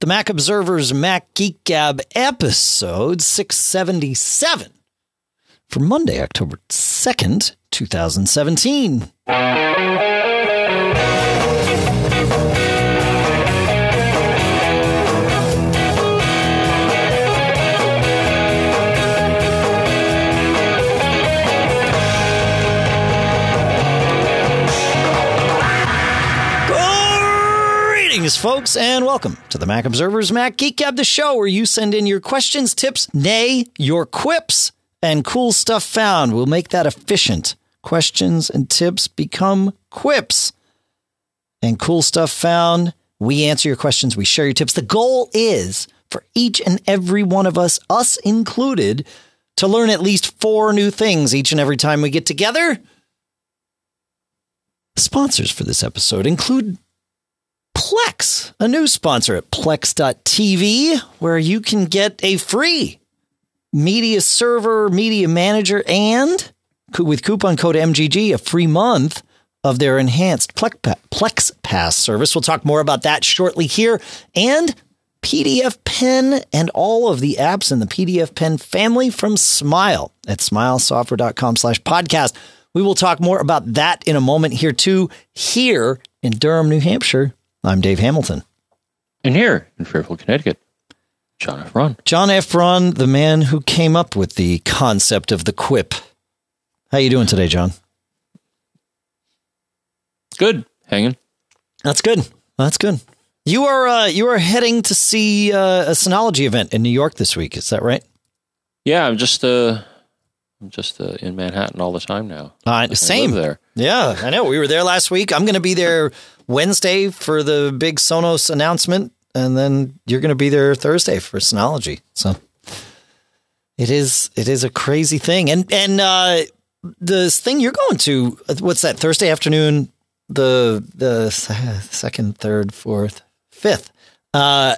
the Mac Observer's Mac Geek Gab episode 677 for Monday, October 2nd, 2017. Greetings, folks, and welcome to the Mac Observer's Mac Geek Gab, the show where you send in your questions, tips, nay, your quips, and cool stuff found. We'll make that efficient. Questions and tips become quips. And cool stuff found. We answer your questions, we share your tips. The goal is for each and every one of us, us included, to learn at least four new things each and every time we get together. Sponsors for this episode include Plex, a new sponsor at Plex.tv, where you can get a free media server, media manager, and with coupon code MGG, a free month of their enhanced Plex Pass service. We'll talk more about that shortly here. And PDF Pen and all of the apps in the PDF Pen family from Smile at smilesoftware.com slash podcast. We will talk more about that in a moment here too, here in Durham, New Hampshire. I'm Dave Hamilton. And here in Fairfield, Connecticut, John F. Braun. John F. Braun, the man who came up with the concept of the quip. How you doing today, John? Good. Hanging. That's good. That's good. You are uh, you are heading to see uh, a Synology event in New York this week. Is that right? Yeah, I'm just uh, just uh, in Manhattan all the time now. Uh, same there. Yeah, I know. We were there last week. I'm going to be there Wednesday for the big Sonos announcement, and then you're going to be there Thursday for Synology. So it is it is a crazy thing, and and uh, the thing you're going to what's that Thursday afternoon? The the second, third, fourth, fifth uh,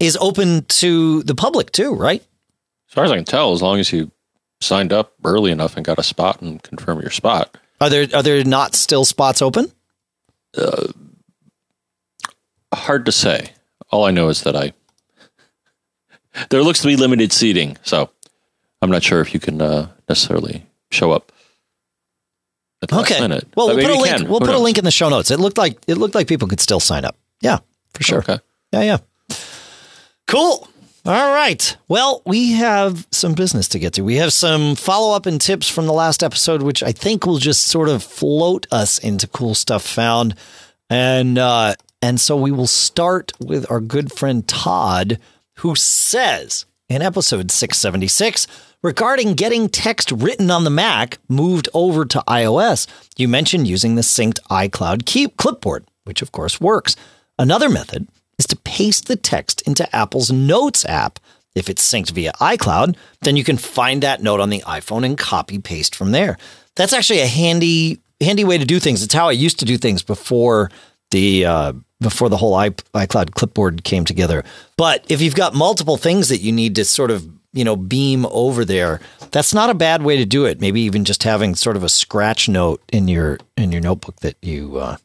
is open to the public too, right? As far as I can tell, as long as you signed up early enough and got a spot and confirm your spot. Are there are there not still spots open? Uh, hard to say. All I know is that I there looks to be limited seating, so I'm not sure if you can uh, necessarily show up. At the okay. Last minute. Well, we'll put a link. can. We'll Who put a link in the show notes. It looked like it looked like people could still sign up. Yeah, for sure. Okay. Yeah, yeah. Cool. All right. Well, we have some business to get to. We have some follow up and tips from the last episode, which I think will just sort of float us into cool stuff found. And uh, and so we will start with our good friend Todd, who says in episode 676 regarding getting text written on the Mac moved over to iOS, you mentioned using the synced iCloud keep clipboard, which of course works. Another method is to paste the text into Apple's Notes app. If it's synced via iCloud, then you can find that note on the iPhone and copy paste from there. That's actually a handy handy way to do things. It's how I used to do things before the uh, before the whole iCloud clipboard came together. But if you've got multiple things that you need to sort of you know beam over there, that's not a bad way to do it. Maybe even just having sort of a scratch note in your in your notebook that you uh,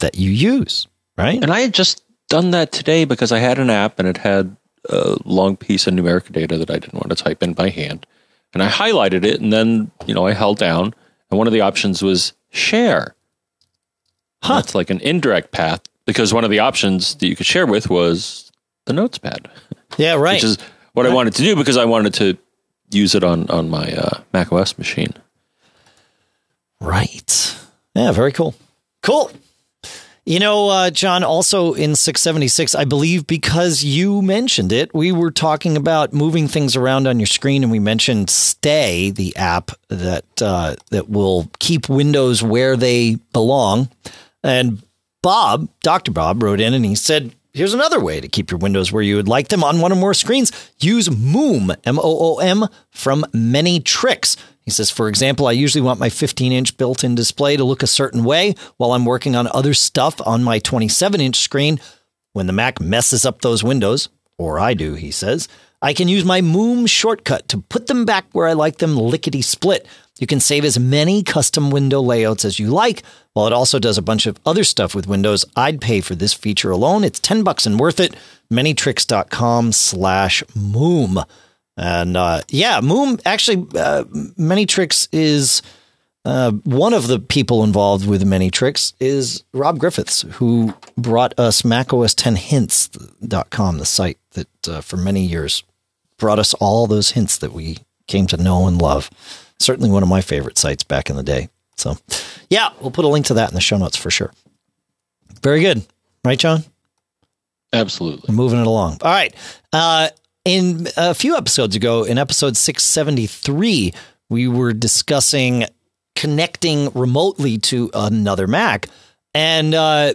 that you use, right? And I just done that today because I had an app and it had a long piece of numeric data that I didn't want to type in by hand. And I highlighted it and then, you know, I held down and one of the options was share. Huh. That's like an indirect path because one of the options that you could share with was the notes pad, Yeah, right. which is what I wanted to do because I wanted to use it on, on my uh, Mac OS machine. Right. Yeah, very cool. Cool. You know, uh, John, also in 676, I believe because you mentioned it, we were talking about moving things around on your screen, and we mentioned Stay, the app that uh, that will keep Windows where they belong. And Bob, Dr. Bob, wrote in and he said, Here's another way to keep your windows where you would like them on one or more screens. Use Moom, M O O M, from Many Tricks. He says, for example, I usually want my 15 inch built in display to look a certain way while I'm working on other stuff on my 27 inch screen. When the Mac messes up those windows, or I do, he says. I can use my Moom shortcut to put them back where I like them lickety split. You can save as many custom window layouts as you like, while it also does a bunch of other stuff with Windows. I'd pay for this feature alone. It's 10 bucks and worth it. Manytricks.com slash Moom. And uh, yeah, Moom actually, uh, Manytricks is uh, one of the people involved with Many Tricks is Rob Griffiths, who brought us macosxhints.com, the site that uh, for many years brought us all those hints that we came to know and love. Certainly one of my favorite sites back in the day. So, yeah, we'll put a link to that in the show notes for sure. Very good. Right, John? Absolutely. We're moving it along. All right. Uh, in a few episodes ago, in episode 673, we were discussing connecting remotely to another Mac. And uh,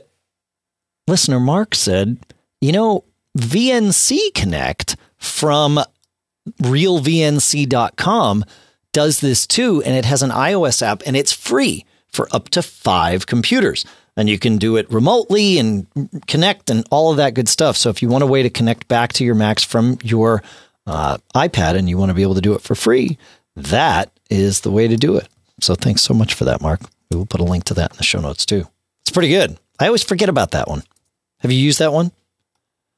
listener Mark said, you know, VNC Connect from realvnc.com does this too. And it has an iOS app and it's free for up to five computers. And you can do it remotely and connect and all of that good stuff. So if you want a way to connect back to your Macs from your uh, iPad and you want to be able to do it for free, that is the way to do it. So thanks so much for that, Mark. We will put a link to that in the show notes too. It's pretty good. I always forget about that one. Have you used that one?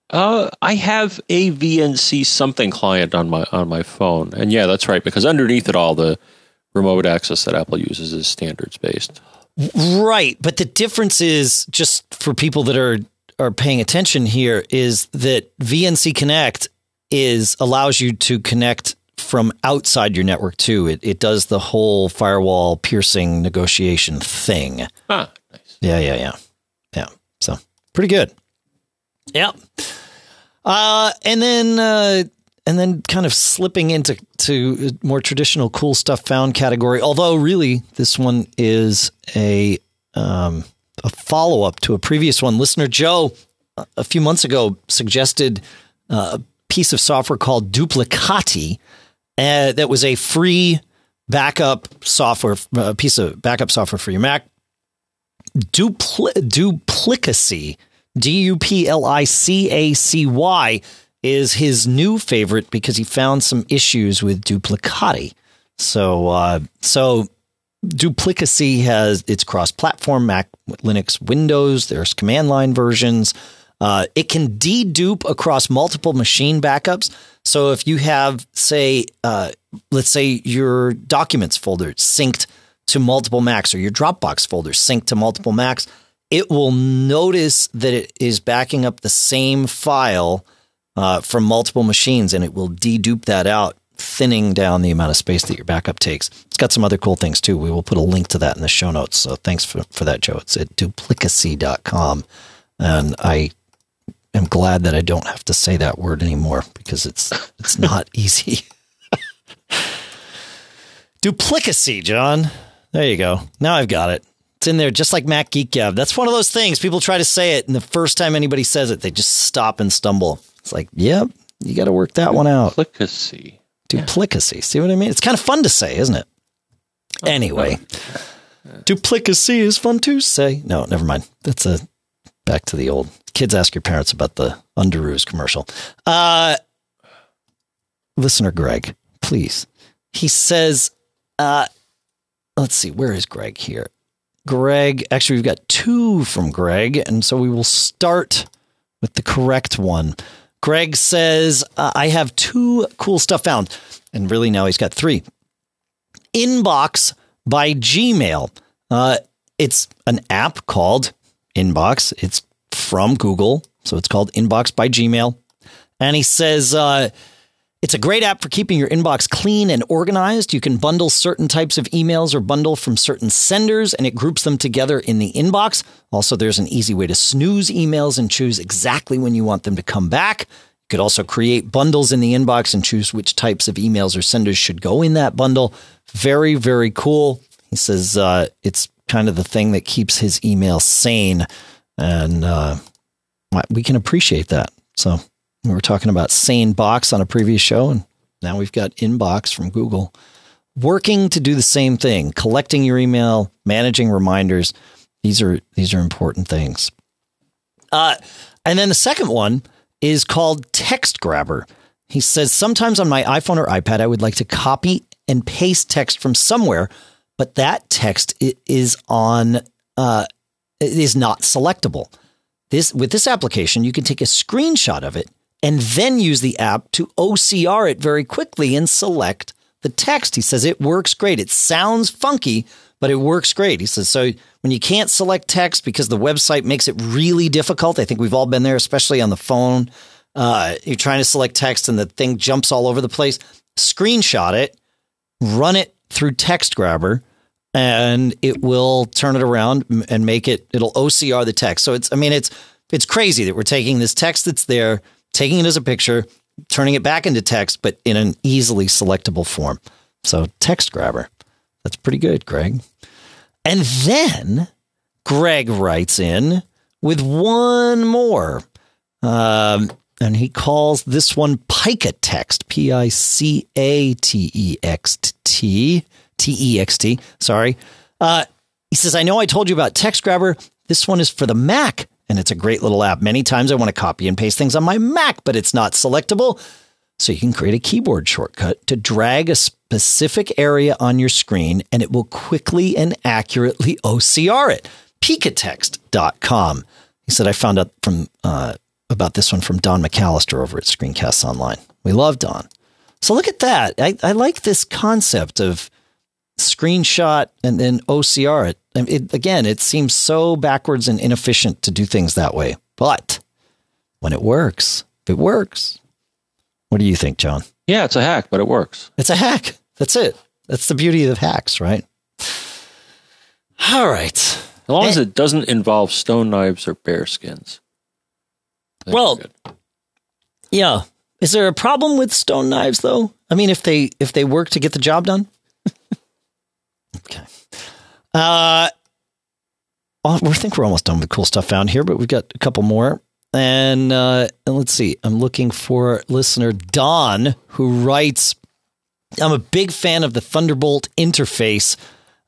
Uh, I have a VNC something client on my on my phone, and yeah, that's right. Because underneath it all, the remote access that Apple uses is standards based. Right, but the difference is just for people that are are paying attention here is that VNC Connect is allows you to connect from outside your network too. It it does the whole firewall piercing negotiation thing. Ah, nice. Yeah, yeah, yeah, yeah. So pretty good. Yeah. Uh, and then uh, and then kind of slipping into to more traditional cool stuff found category. Although really, this one is a um, a follow up to a previous one. Listener Joe a few months ago suggested uh, a piece of software called Duplicati uh, that was a free backup software, a piece of backup software for your Mac. Dupli- Duplicacy, D U P L I C A C Y, is his new favorite because he found some issues with Duplicati. So, uh, so Duplicacy has it's cross-platform Mac, Linux, Windows. There's command line versions. Uh, it can dedupe across multiple machine backups. So if you have, say, uh, let's say your documents folder synced to multiple Macs or your Dropbox folder synced to multiple Macs, it will notice that it is backing up the same file uh, from multiple machines and it will dedupe that out, thinning down the amount of space that your backup takes. It's got some other cool things too. We will put a link to that in the show notes. So thanks for, for that, Joe. It's at duplicacy.com. And I am glad that I don't have to say that word anymore because it's it's not easy. Duplicacy, John. There you go. Now I've got it. It's in there just like Mac Geek Gab. That's one of those things. People try to say it, and the first time anybody says it, they just stop and stumble. It's like, yep, you got to work that one out. Duplicacy. Duplicacy. See what I mean? It's kind of fun to say, isn't it? Anyway, duplicacy is fun to say. No, never mind. That's a back to the old kids ask your parents about the Underoos commercial. Uh, listener Greg, please. He says, uh, let's see, where is Greg here? Greg, actually, we've got two from Greg, and so we will start with the correct one. Greg says, uh, I have two cool stuff found. And really now he's got three. Inbox by Gmail. Uh, it's an app called Inbox. It's from Google. So it's called Inbox by Gmail. And he says, uh, it's a great app for keeping your inbox clean and organized. You can bundle certain types of emails or bundle from certain senders, and it groups them together in the inbox. Also, there's an easy way to snooze emails and choose exactly when you want them to come back. You could also create bundles in the inbox and choose which types of emails or senders should go in that bundle. Very, very cool. He says uh, it's kind of the thing that keeps his email sane, and uh, we can appreciate that. So we were talking about SaneBox on a previous show, and now we've got Inbox from Google working to do the same thing, collecting your email, managing reminders. These are these are important things. Uh, and then the second one is called Text Grabber. He says, Sometimes on my iPhone or iPad, I would like to copy and paste text from somewhere, but that text is on uh, is not selectable. This with this application, you can take a screenshot of it and then use the app to OCR it very quickly and select the text. He says it works great. It sounds funky, but it works great. He says so when you can't select text because the website makes it really difficult. I think we've all been there, especially on the phone. Uh, you're trying to select text and the thing jumps all over the place. Screenshot it, run it through Text Grabber, and it will turn it around and make it. It'll OCR the text. So it's. I mean, it's it's crazy that we're taking this text that's there, taking it as a picture, turning it back into text, but in an easily selectable form. So Text Grabber. That's pretty good, Greg. And then Greg writes in with one more. Um, and he calls this one Picatext, P I C A T E X T, T E X T. Sorry. Uh, he says, I know I told you about Text Grabber. This one is for the Mac, and it's a great little app. Many times I want to copy and paste things on my Mac, but it's not selectable. So you can create a keyboard shortcut to drag a specific area on your screen, and it will quickly and accurately OCR it. Picatext.com. He said, I found out from uh, about this one from Don McAllister over at Screencasts Online. We love Don. So look at that. I, I like this concept of screenshot and then OCR it. It. Again, it seems so backwards and inefficient to do things that way. But when it works, it works. What do you think, John? Yeah, it's a hack, but it works. It's a hack. That's it. That's the beauty of hacks, right? All right. As long as it doesn't involve stone knives or bear skins. Well, yeah. Is there a problem with stone knives though? I mean, if they if they work to get the job done. okay. Uh, well, I think we're almost done with cool stuff found here, but we've got a couple more. And, uh, and let's see. I'm looking for listener Don who writes, "I'm a big fan of the Thunderbolt interface."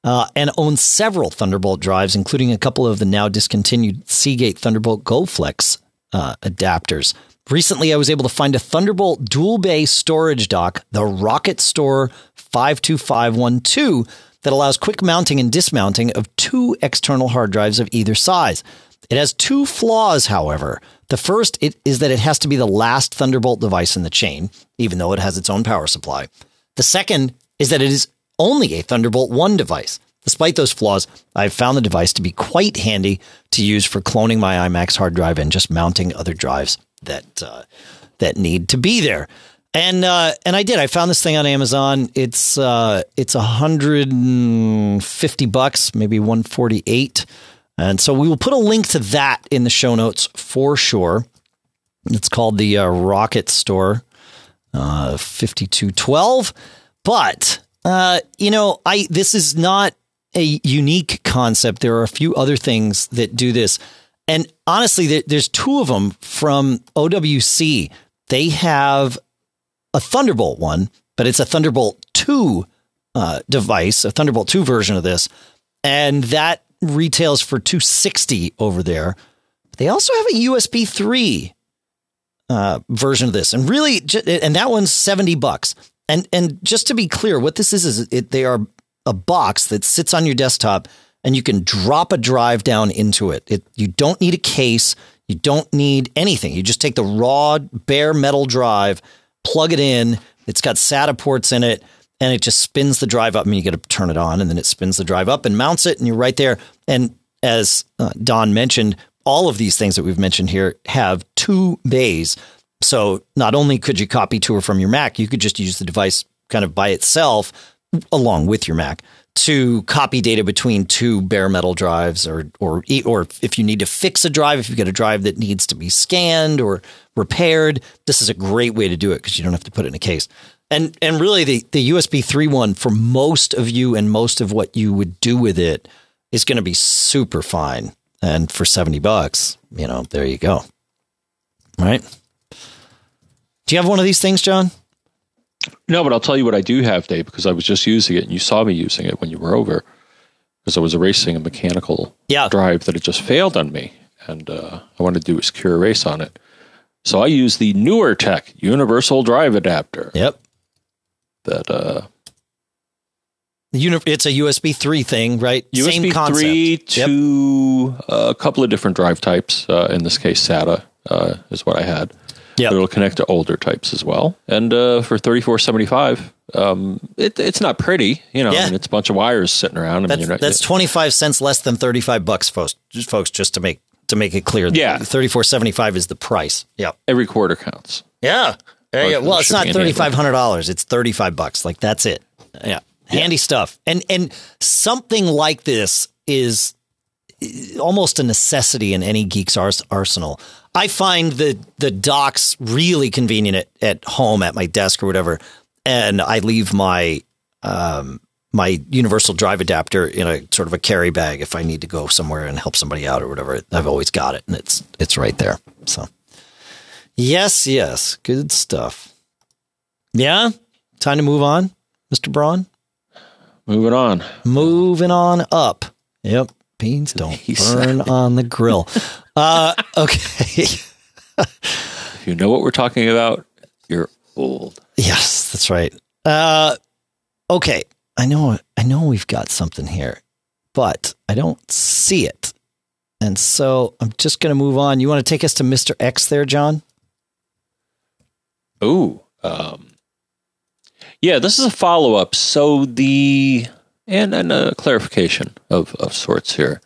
Uh, and owns several Thunderbolt drives, including a couple of the now discontinued Seagate Thunderbolt GoFlex uh, adapters. Recently, I was able to find a Thunderbolt dual bay storage dock, the RocketStor 52512, that allows quick mounting and dismounting of two external hard drives of either size. It has two flaws, however. The first is that it has to be the last Thunderbolt device in the chain, even though it has its own power supply. The second is that it is only a Thunderbolt 1 device. Despite those flaws, I've found the device to be quite handy to use for cloning my iMac's hard drive and just mounting other drives that uh, that need to be there. And uh, and I did. I found this thing on Amazon. It's uh, it's a hundred and fifty bucks, maybe one forty eight. And so we will put a link to that in the show notes for sure. It's called the uh, RocketStor uh, fifty two twelve. But uh, you know, I this is not a unique concept. There are a few other things that do this. And honestly, there's two of them from OWC. They have a Thunderbolt one, but it's a Thunderbolt 2 uh, device, a Thunderbolt 2 version of this. And that retails for 260 over there. They also have a USB 3 uh, version of this. And really, and that one's 70 bucks. And and just to be clear, what this is is it, they are a box that sits on your desktop and you can drop a drive down into it. it. You don't need a case. You don't need anything. You just take the raw bare metal drive, plug it in. It's got SATA ports in it, and it just spins the drive up. I mean, you got to turn it on, and then it spins the drive up and mounts it, and you're right there. And as uh, Don mentioned, all of these things that we've mentioned here have two bays. So not only could you copy to or from your Mac, you could just use the device kind of by itself along with your Mac to copy data between two bare metal drives or or or if you need to fix a drive if you've got a drive that needs to be scanned or repaired this is a great way to do it because you don't have to put it in a case. And and really the the USB 3 one for most of you and most of what you would do with it is going to be super fine. And for 70 bucks you know there you go. Right? Do you have one of these things John no, but I'll tell you what I do have, Dave, because I was just using it and you saw me using it when you were over because I was erasing a mechanical yeah. drive that had just failed on me. And uh, I wanted to do a secure erase on it. So I use the NewerTech universal drive adapter. Yep. That uh, it's a USB three thing, right? Same USB concept. three Yep. to uh, a couple of different drive types. Uh, in this case, SATA uh, is what I had. Yep. It'll connect to older types as well. And uh, for thirty four seventy five, um, it, it's not pretty. You know, Yeah. I mean, it's a bunch of wires sitting around. I mean, That's you're not- that's twenty five cents less than thirty five bucks, folks. Just folks, just to make to make it clear. Yeah. thirty four seventy five is the price. Yeah, every quarter counts. Yeah. Well, it's not thirty five hundred dollars. It's thirty five bucks. Like that's it. Yeah. Handy stuff. And and something like this is almost a necessity in any geek's arsenal. I find the the docks really convenient at, at home at my desk or whatever, and I leave my um, my universal drive adapter in a sort of a carry bag if I need to go somewhere and help somebody out or whatever. I've always got it, and it's it's right there. So, yes, yes, good stuff. Yeah, time to move on, Mister Braun. Moving on. Moving on up. Yep. Beans don't burn on the grill. Uh, okay. You know what we're talking about, you're old. yes, that's right. Uh, okay. I know. I know we've got something here, but I don't see it, and so I'm just going to move on. You want to take us to Mister X there, John? Ooh. Um, yeah, this is a follow up. So the and and a clarification of of sorts here.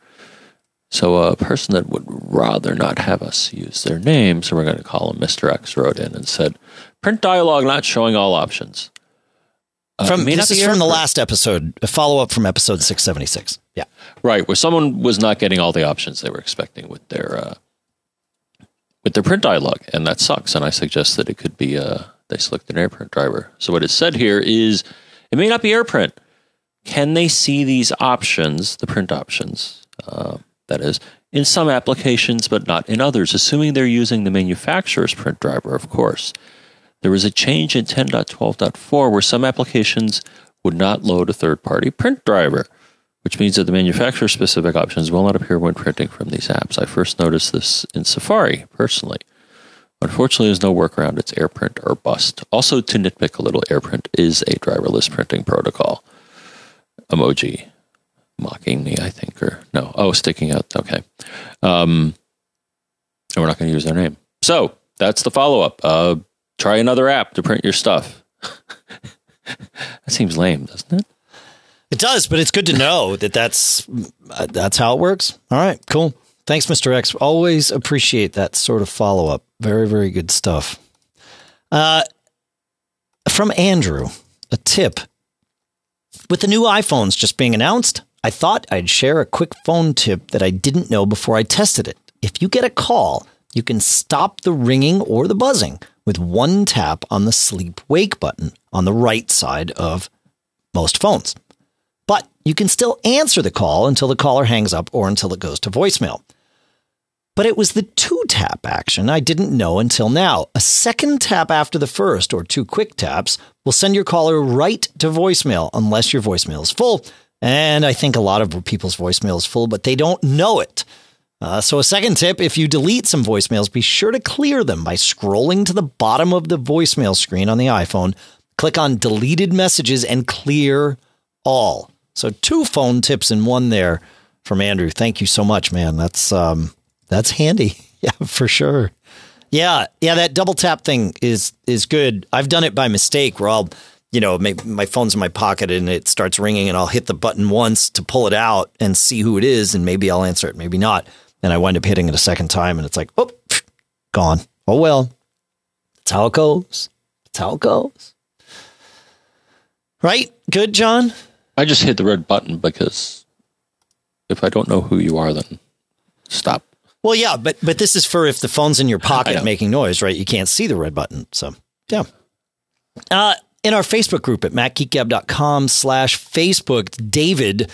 So a person that would rather not have us use their name, so we're going to call him Mr. X, wrote in and said, "Print dialogue not showing all options." Uh, From this is from the last episode, a follow up from episode six seventy six. Yeah. right where someone was not getting all the options they were expecting with their uh, with their print dialogue, and that sucks. And I suggest that it could be uh, they select an AirPrint driver. So what is said here is it may not be AirPrint. Can they see these options, the print options, uh, that is, in some applications, but not in others, assuming they're using the manufacturer's print driver, of course. There was a change in 10.12.4 where some applications would not load a third party print driver which means that the manufacturer specific options will not appear when printing from these apps. I first noticed this in Safari personally. Unfortunately, there's no workaround. It's AirPrint or bust. Also, to nitpick a little, AirPrint is a driverless printing protocol. Emoji mocking me, I think, or no, oh, sticking out. Okay. Um, and we're not going to use their name. So that's the follow up. Uh, try another app to print your stuff. that seems lame, doesn't it? It does, but it's good to know that that's uh, that's how it works. All right, cool. Thanks, Mr. X. Always appreciate that sort of follow up. Very, very good stuff. Uh, from Andrew, a tip. With the new iPhones just being announced, I thought I'd share a quick phone tip that I didn't know before I tested it. If you get a call, you can stop the ringing or the buzzing with one tap on the sleep wake button on the right side of most phones but you can still answer the call until the caller hangs up or until it goes to voicemail. But it was the two tap action I didn't know until now. A second tap after the first, or two quick taps, will send your caller right to voicemail unless your voicemail is full. And I think a lot of people's voicemail is full, but they don't know it. Uh, so, a second tip if you delete some voicemails, be sure to clear them by scrolling to the bottom of the voicemail screen on the iPhone. Click on deleted messages and clear all. So two phone tips in one there from Andrew. Thank you so much, man. That's um that's handy. Yeah, for sure. Yeah, yeah, that double tap thing is is good. I've done it by mistake where I'll, you know, my, my phone's in my pocket and it starts ringing and I'll hit the button once to pull it out and see who it is and maybe I'll answer it, maybe not. And I wind up hitting it a second time and it's like, oh, pff, gone. Oh well. That's how it goes. That's how it goes. Right? Good, John? I just hit the red button because if I don't know who you are, then stop. Well, yeah, but but this is for if the phone's in your pocket making noise, right? You can't see the red button. So, yeah. Uh, in our Facebook group at macgeekgab.com slash Facebook, David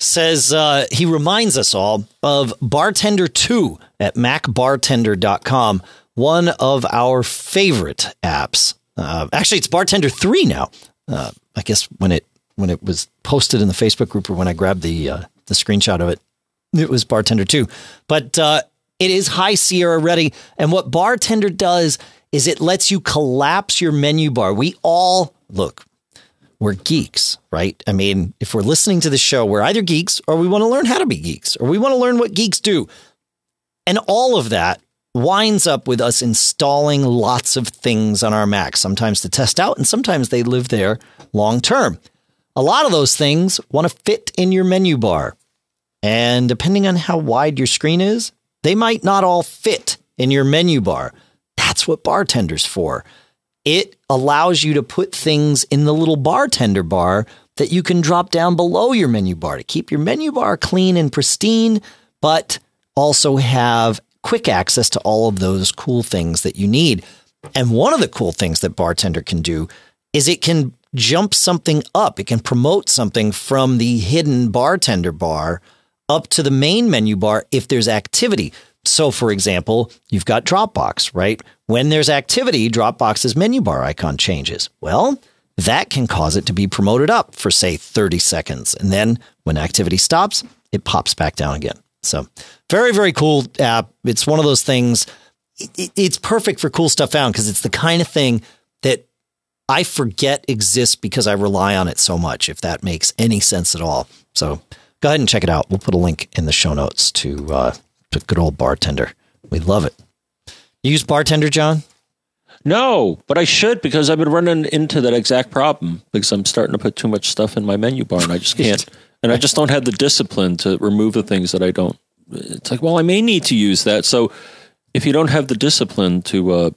says uh, he reminds us all of Bartender 2 at macbartender.com, one of our favorite apps. Uh, actually, it's Bartender 3 now. Uh, I guess when it when it was posted in the Facebook group or when I grabbed the uh, the screenshot of it, it was Bartender 2. But uh, It is high Sierra ready. And what Bartender does is it lets you collapse your menu bar. We all, look, we're geeks, right? I mean, if we're listening to the show, we're either geeks or we want to learn how to be geeks or we want to learn what geeks do. And all of that winds up with us installing lots of things on our Mac, sometimes to test out, and sometimes they live there long term. A lot of those things want to fit in your menu bar. And depending on how wide your screen is, they might not all fit in your menu bar. That's what Bartender's for. It allows you to put things in the little bartender bar that you can drop down below your menu bar to keep your menu bar clean and pristine, but also have quick access to all of those cool things that you need. And one of the cool things that Bartender can do is it can jump something up. It can promote something from the hidden bartender bar up to the main menu bar if there's activity. So, for example, you've got Dropbox, right? When there's activity, Dropbox's menu bar icon changes. Well, that can cause it to be promoted up for, say, 30 seconds. And then when activity stops, it pops back down again. So, very, very cool app. It's one of those things. It's perfect for cool stuff found because it's the kind of thing that I forget exists because I rely on it so much, if that makes any sense at all. So, go ahead and check it out. We'll put a link in the show notes to, uh, to good old bartender. We love it. You use bartender, John? No, but I should because I've been running into that exact problem because I'm starting to put too much stuff in my menu bar and I just can't. and I just don't have the discipline to remove the things that I don't. It's like, well, I may need to use that. So if you don't have the discipline to, uh,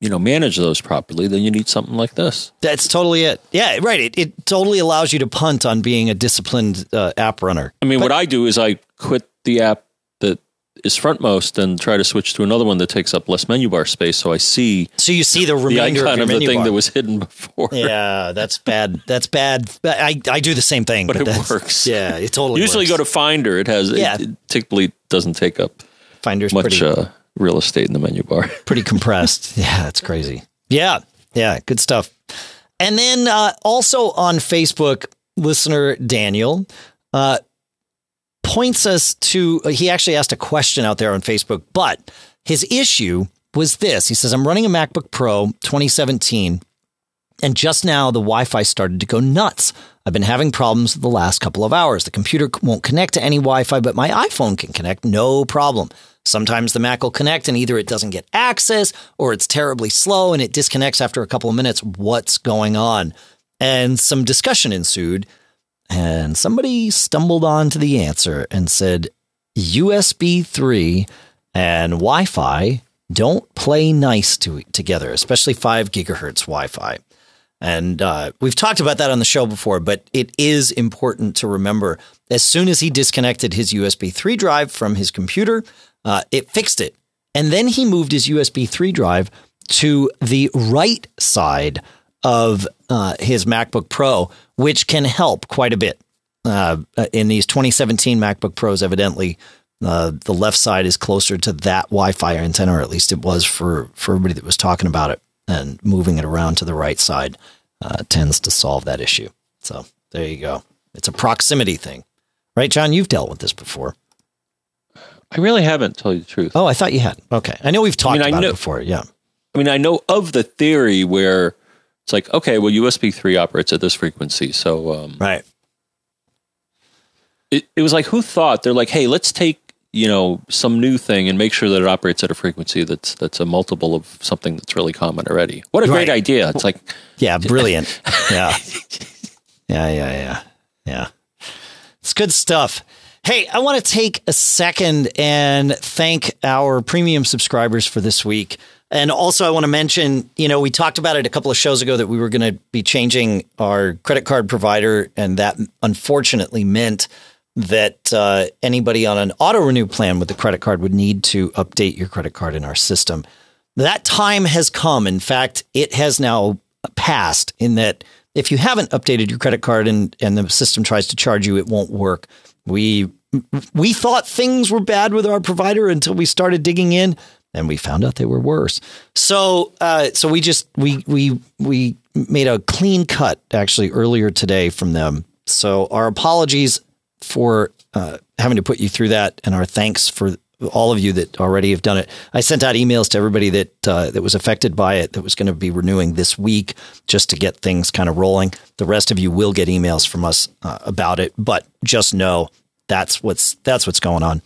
you know, manage those properly, then you need something like this. That's totally it. Yeah, right. It, it totally allows you to punt on being a disciplined uh, app runner. I mean, but, what I do is I quit the app that is frontmost and try to switch to another one that takes up less menu bar space. So I see. So you see the remainder the icon of, of the thing bar. that was hidden before. Yeah, that's bad. That's bad. I, I do the same thing, but, but it works. Yeah, it totally. Usually works. go to Finder. It has. Yeah. It, it typically doesn't take up Finder's much pretty, uh, real estate in the menu bar. pretty compressed. Yeah, that's crazy. Yeah, yeah, good stuff. And then uh, also on Facebook, listener Daniel uh, points us to, he actually asked a question out there on Facebook, but his issue was this. He says, I'm running a MacBook Pro 2017, and just now the Wi Fi started to go nuts. I've been having problems the last couple of hours. The computer won't connect to any Wi Fi, but my iPhone can connect, no problem. Sometimes the Mac will connect and either it doesn't get access or it's terribly slow and it disconnects after a couple of minutes. What's going on? And some discussion ensued and somebody stumbled onto the answer and said USB 3 and Wi Fi don't play nice to, together, especially 5 gigahertz Wi Fi. And uh, we've talked about that on the show before, but it is important to remember as soon as he disconnected his USB 3 drive from his computer, uh, it fixed it. And then he moved his USB 3 drive to the right side of uh, his MacBook Pro, which can help quite a bit. Uh, in these 2017 MacBook Pros, evidently, uh, the left side is closer to that Wi-Fi antenna, or at least it was for for everybody that was talking about it. And moving it around to the right side uh, tends to solve that issue. So there you go. It's a proximity thing, right, John? You've dealt with this before. I really haven't, tell you the truth. Oh, I thought you had. Okay, I know we've talked I mean, about know, it before. Yeah. I mean, I know of the theory where it's like, okay, well, USB three operates at this frequency, so um, right. It, it was like, who thought they're like, hey, let's take you know some new thing and make sure that it operates at a frequency that's that's a multiple of something that's really common already. What a great idea! It's like, yeah, brilliant. yeah, yeah, yeah, yeah, yeah. It's good stuff. Hey, I want to take a second and thank our premium subscribers for this week. And also, I want to mention, you know, we talked about it a couple of shows ago that we were going to be changing our credit card provider, and that unfortunately meant that uh, anybody on an auto renew plan with the credit card would need to update your credit card in our system. That time has come. In fact, it has now passed in that if you haven't updated your credit card and, and the system tries to charge you, it won't work. We we thought things were bad with our provider until we started digging in and we found out they were worse. So, uh, so we just we we we made a clean cut actually earlier today from them. So our apologies for uh, having to put you through that, and our thanks for all of you that already have done it. I sent out emails to everybody that uh, that was affected by it that was going to be renewing this week just to get things kind of rolling. The rest of you will get emails from us uh, about it, but just know that's what's that's what's going on.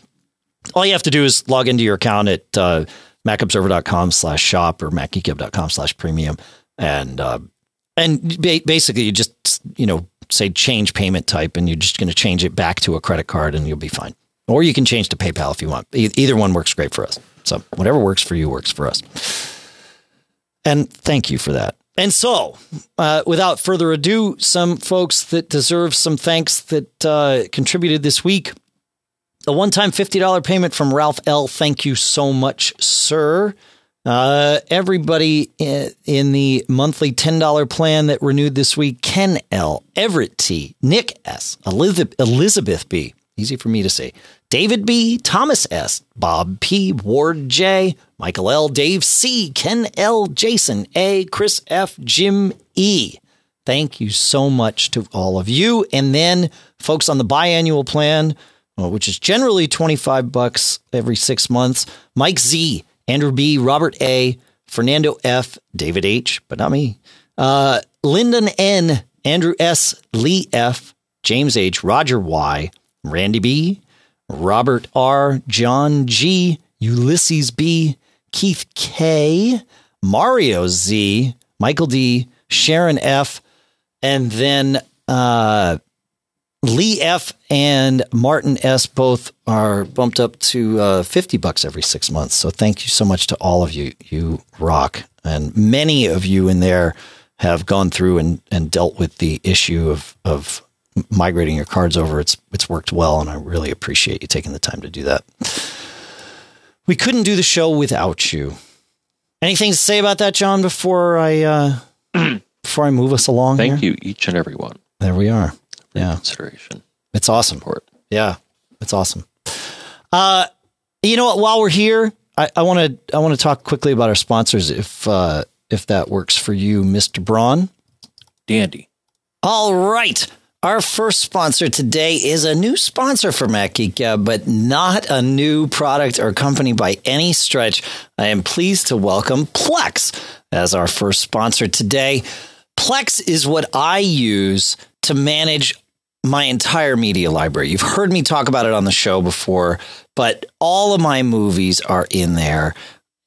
All you have to do is log into your account at uh, macobserver.com slash shop or macgeekgab.com slash premium and uh, and ba- basically you just you know say change payment type and you're just going to change it back to a credit card and you'll be fine. Or you can change to PayPal if you want. Either one works great for us. So whatever works for you works for us. And thank you for that. And so, uh, without further ado, some folks that deserve some thanks that uh, contributed this week. A one time $50 payment from Ralph L. Thank you so much, sir. Uh, everybody in the monthly $10 plan that renewed this week Ken L., Everett T., Nick S., Elizabeth B., easy for me to say, David B., Thomas S., Bob P., Ward J., Michael L., Dave C., Ken L., Jason A., Chris F., Jim E. Thank you so much to all of you. And then folks on the biannual plan, which is generally 25 bucks every six months, Mike Z., Andrew B., Robert A., Fernando F., David H., but not me, uh, Lyndon N., Andrew S., Lee F., James H., Roger Y., Randy B., Robert R., John G., Ulysses B., Keith K., Mario Z., Michael D., Sharon F., and then uh, Lee F and Martin S both are bumped up to uh, 50 bucks every six months. So thank you so much to all of you. You rock. And many of you in there have gone through and, and dealt with the issue of, of migrating your cards over. It's, it's worked well. And I really appreciate you taking the time to do that. We couldn't do the show without you. Anything to say about that, John, before I, uh, before I move us along? Thank here? you, each and every one. There we are yeah. consideration. It's awesome. Support. Yeah, it's awesome. Uh, you know what? While we're here, I want to I want to talk quickly about our sponsors, if uh, if that works for you, Mister Braun. Dandy. All right. Our first sponsor today is a new sponsor for MacGeek, but not a new product or company by any stretch. I am pleased to welcome Plex as our first sponsor today. Plex is what I use to manage my entire media library. You've heard me talk about it on the show before, but all of my movies are in there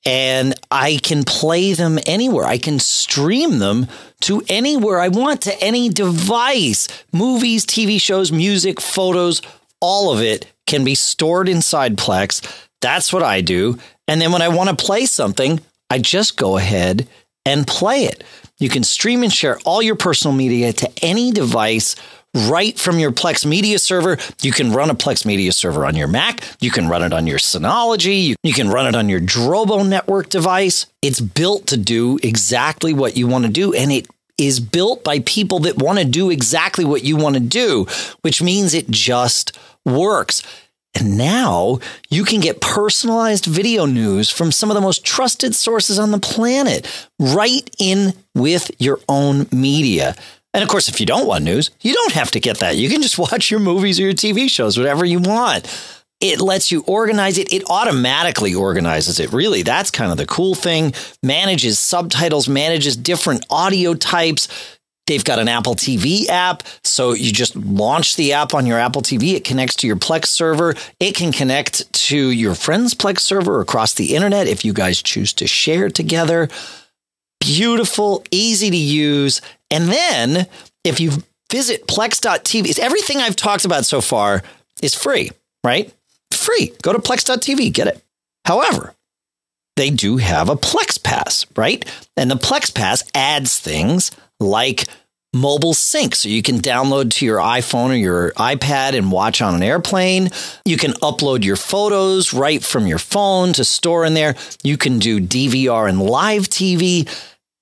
and I can play them anywhere. I can stream them to anywhere I want, to any device. Movies, TV shows, music, photos, all of it can be stored inside Plex. That's what I do. And then when I want to play something, I just go ahead and play it. You can stream and share all your personal media to any device right from your Plex media server. You can run a Plex media server on your Mac. You can run it on your Synology. You, you, can run it on your Drobo network device. It's built to do exactly what you want to do. And it is built by people that want to do exactly what you want to do, which means it just works. And now you can get personalized video news from some of the most trusted sources on the planet right in with your own media. And of course, if you don't want news, you don't have to get that. You can just watch your movies or your TV shows, whatever you want. It lets you organize it. It automatically organizes it. Really, that's kind of the cool thing. Manages subtitles, manages different audio types. They've got an Apple TV app. So you just launch the app on your Apple TV. It connects to your Plex server. It can connect to your friend's Plex server across the internet if you guys choose to share together. Beautiful, easy to use. And then if you visit plex.tv, everything I've talked about so far is free, right? Free. Go to plex.tv, get it. However, they do have a Plex Pass, right? And the Plex Pass adds things like mobile sync. So you can download to your iPhone or your iPad and watch on an airplane. You can upload your photos right from your phone to store in there. You can do DVR and live TV.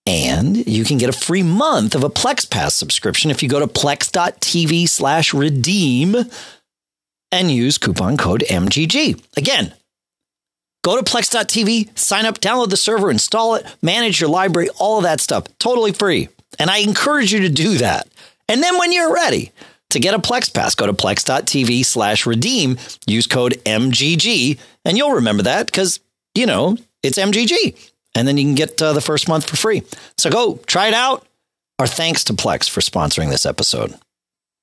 And you can get a free month of a Plex Pass subscription if you go to plex.tv slash redeem and use coupon code MGG. Again, go to plex.tv, sign up, download the server, install it, manage your library, all of that stuff. Totally free. And I encourage you to do that. And then when you're ready To get a Plex Pass, go to plex.tv slash redeem, use code MGG, and you'll remember that because, you know, it's MGG. And then you can get uh, the first month for free. So go try it out. Our thanks to Plex for sponsoring this episode.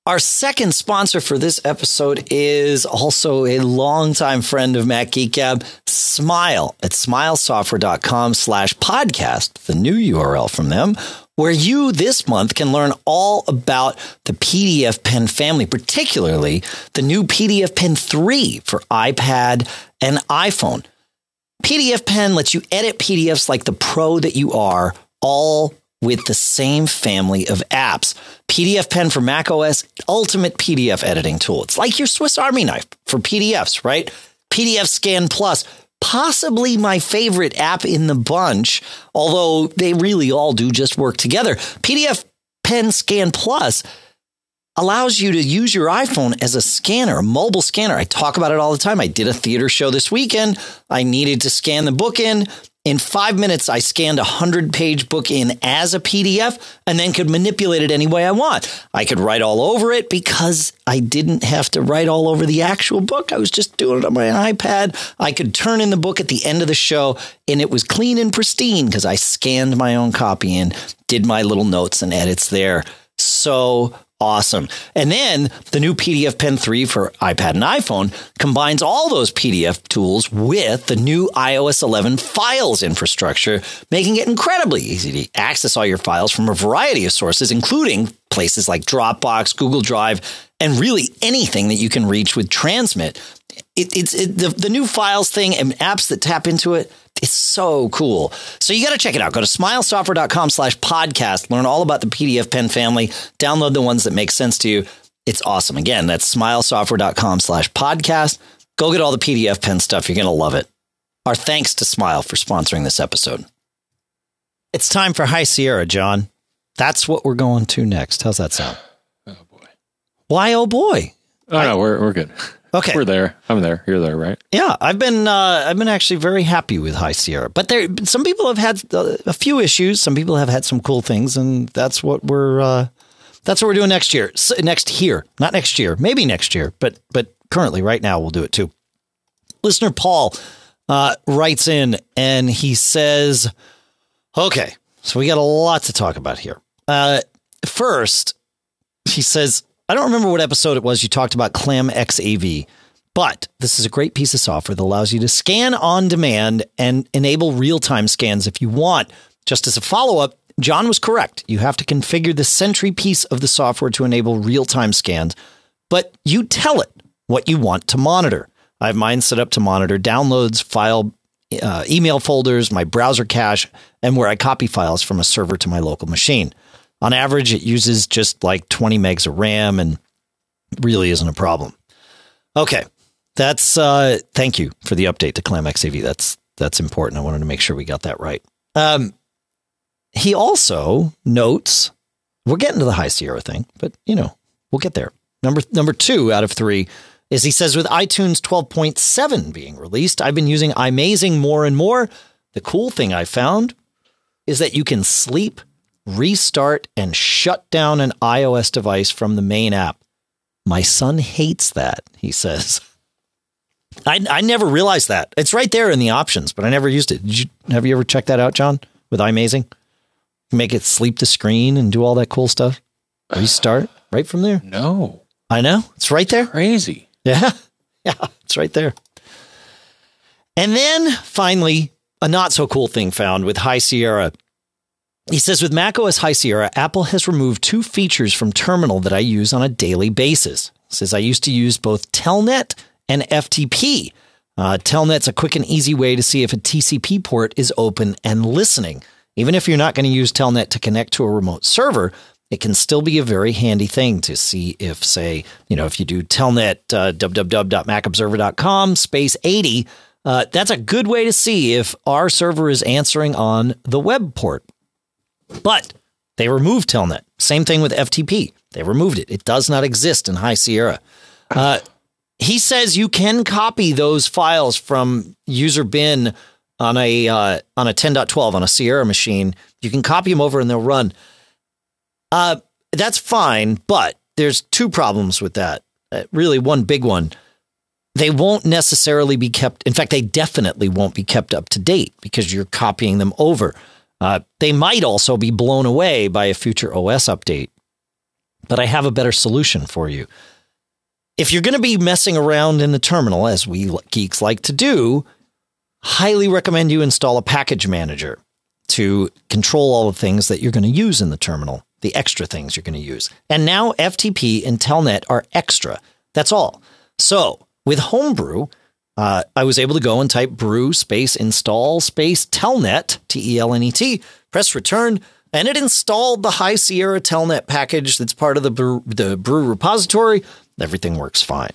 Our second sponsor for this episode is also a longtime friend of Mac Geek Gab, Smile at smilesoftware.com slash podcast, the new URL from them, where you this month can learn all about the PDF Pen family, particularly the new PDF Pen 3 for iPad and iPhone. PDF Pen lets you edit PDFs like the pro that you are, all with the same family of apps. PDF Pen for Mac OS, ultimate PDF editing tool. It's like your Swiss Army knife for PDFs, right? PDF Scan Plus, possibly my favorite app in the bunch, although they really all do just work together. PDF Pen Scan Plus allows you to use your iPhone as a scanner, a mobile scanner. I talk about it all the time. I did a theater show this weekend. I needed to scan the book in. In five minutes, I scanned a hundred page book in as a PDF and then could manipulate it any way I want. I could write all over it because I didn't have to write all over the actual book. I was just doing it on my iPad. I could turn in the book at the end of the show and it was clean and pristine because I scanned my own copy and did my little notes and edits there. So awesome. And then the new PDF Pen 3 for iPad and iPhone combines all those PDF tools with the new iOS 11 files infrastructure, making it incredibly easy to access all your files from a variety of sources, including places like Dropbox, Google Drive, and really anything that you can reach with Transmit. It, it's it, the, the new files thing and apps that tap into it it's so cool. So you got to check it out. Go to smilesoftware.com slash podcast. Learn all about the PDF pen family. Download the ones that make sense to you. It's awesome. Again, that's smilesoftware.com slash podcast. Go get all the PDF pen stuff. You're going to love it. Our thanks to Smile for sponsoring this episode. It's time for High Sierra, John. That's what we're going to next. How's that sound? Oh boy. Why, oh boy? Oh no, we're we're good. Okay. We're there. I'm there. You're there, right? Yeah, I've been uh, I've been actually very happy with High Sierra, but there some people have had uh, a few issues. Some people have had some cool things, and that's what we're uh, that's what we're doing next year. So, next year, not next year, maybe next year, but but currently, right now, we'll do it too. Listener Paul uh, writes in and he says, "Okay, so we got a lot to talk about here. Uh, first, he says." I don't remember what episode it was you talked about ClamXAV, but this is a great piece of software that allows you to scan on demand and enable real time scans if you want. Just as a follow up, John was correct. You have to configure the Sentry piece of the software to enable real time scans, but you tell it what you want to monitor. I have mine set up to monitor downloads, file, uh, email folders, my browser cache, and where I copy files from a server to my local machine. On average, it uses just like 20 megs of RAM and really isn't a problem. Okay. That's uh thank you for the update to ClamXAV. That's that's important. I wanted to make sure we got that right. Um he also notes we're getting to the high Sierra thing, but you know, we'll get there. Number number 2 out of 3 is he says with iTunes 12.7 being released, I've been using iMazing more and more. The cool thing I found is that you can sleep restart and shut down an iOS device from the main app. My son hates that, he says. I, I never realized that. It's right there in the options, but I never used it. Did you, have you ever checked that out, John, with iMazing? Make it sleep the screen and do all that cool stuff? Restart right from there? No. I know. It's right there. Crazy. Yeah. Yeah. It's right there. And then finally, a not so cool thing found with High Sierra he says with macOS High Sierra, Apple has removed two features from Terminal that I use on a daily basis. He says I used to use both Telnet and FTP. Uh, Telnet's a quick and easy way to see if a TCP port is open and listening. Even if you're not going to use Telnet to connect to a remote server, it can still be a very handy thing to see if, say, you know, if you do Telnet uh, www.macobserver.com space 80, uh, that's a good way to see if our server is answering on the web port. But they removed Telnet. Same thing with FTP. They removed it. It does not exist in High Sierra. Uh, he says you can copy those files from user bin on a uh, on a 10.12 on a Sierra machine. You can copy them over and they'll run. Uh, that's fine, but there's two problems with that. Uh, really, one big one. They won't necessarily be kept. In fact, they definitely won't be kept up to date because you're copying them over. Uh, they might also be blown away by a future OS update. But I have a better solution for you. If you're going to be messing around in the terminal, as we geeks like to do, highly recommend you install a package manager to control all the things that you're going to use in the terminal, the extra things you're going to use. And now FTP and Telnet are extra. That's all. So with Homebrew, uh, I was able to go and type brew space install space telnet, T E L N E T, press return, and it installed the High Sierra Telnet package that's part of the brew, the brew repository. Everything works fine.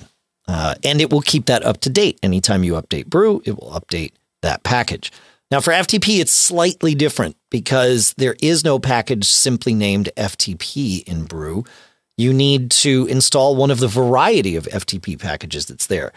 Uh, and it will keep that up to date. Anytime you update brew, it will update that package. Now, for FTP, it's slightly different because there is no package simply named FTP in brew. You need to install one of the variety of FTP packages that's there.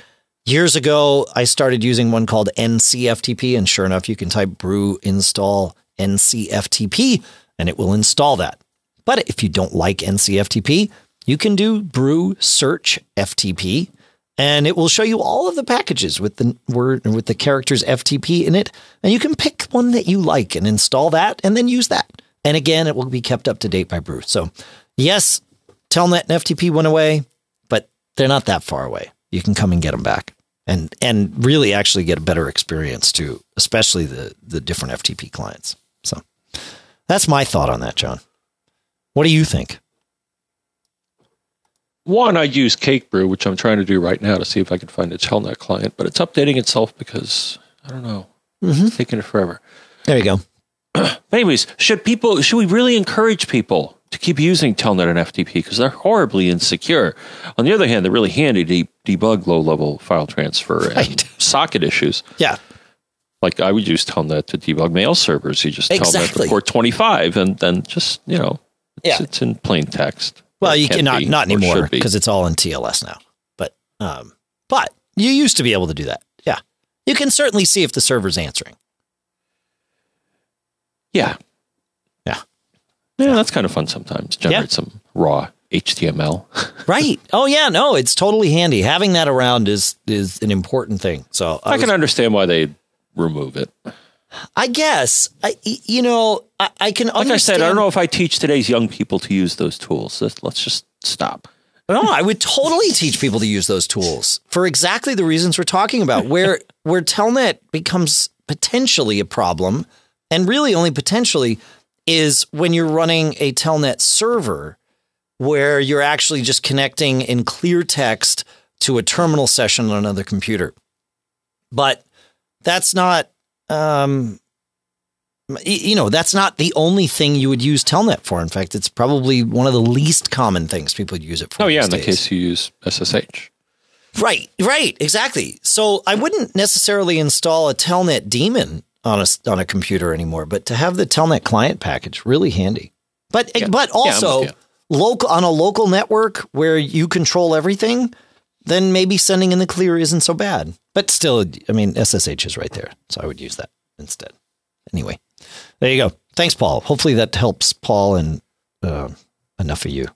Years ago, I started using one called NCFTP, and sure enough, you can type brew install NCFTP and it will install that. But if you don't like NCFTP, you can do brew search FTP and it will show you all of the packages with the word with the characters FTP in it and you can pick one that you like and install that and then use that. And again, it will be kept up to date by brew. So, yes, Telnet and FTP went away, but they're not that far away. You can come and get them back and and really actually get a better experience too, especially the the different FTP clients. So, that's my thought on that, John. What do you think? One, I use Cakebrew, which I'm trying to do right now to see if I can find a Telnet client, but it's updating itself because I don't know, mm-hmm. it's taking it forever. There you go. Anyways, should people should we really encourage people to keep using Telnet and FTP because they're horribly insecure? On the other hand, they're really handy to debug low level file transfer right. and socket issues. Yeah. Like I would use Telnet to debug mail servers. You just exactly. Telnet port 25 and then just, you know, it's, yeah. it's in plain text. Well, you cannot not anymore because it's all in TLS now. But um, but you used to be able to do that. Yeah, you can certainly see if the server's answering. Yeah, yeah. That's kind of fun sometimes. Generate yeah. some raw HTML. right. Oh yeah. No, it's totally handy. Having that around is is an important thing. So I, I was, can understand why they remove it. I guess I, you know, I, I can. Like understand. I said, I don't know if I teach today's young people to use those tools. Let's, let's just stop. No, I would totally teach people to use those tools for exactly the reasons we're talking about. Where where Telnet becomes potentially a problem, and really only potentially, is when you're running a Telnet server, where you're actually just connecting in clear text to a terminal session on another computer. But that's not um, you know, that's not the only thing you would use Telnet for. In fact, it's probably one of the least common things people would use it for. Oh, yeah, in days. the case you use SSH. Right, right, exactly. So I wouldn't necessarily install a Telnet daemon on a on a computer anymore, but to have the Telnet client package really handy. But yeah. but also yeah, local on a local network where you control everything, then maybe sending in the clear isn't so bad. But still, I mean, SSH is right there. So I would use that instead. Anyway, there you go. Thanks, Paul. Hopefully that helps Paul and uh, enough of you.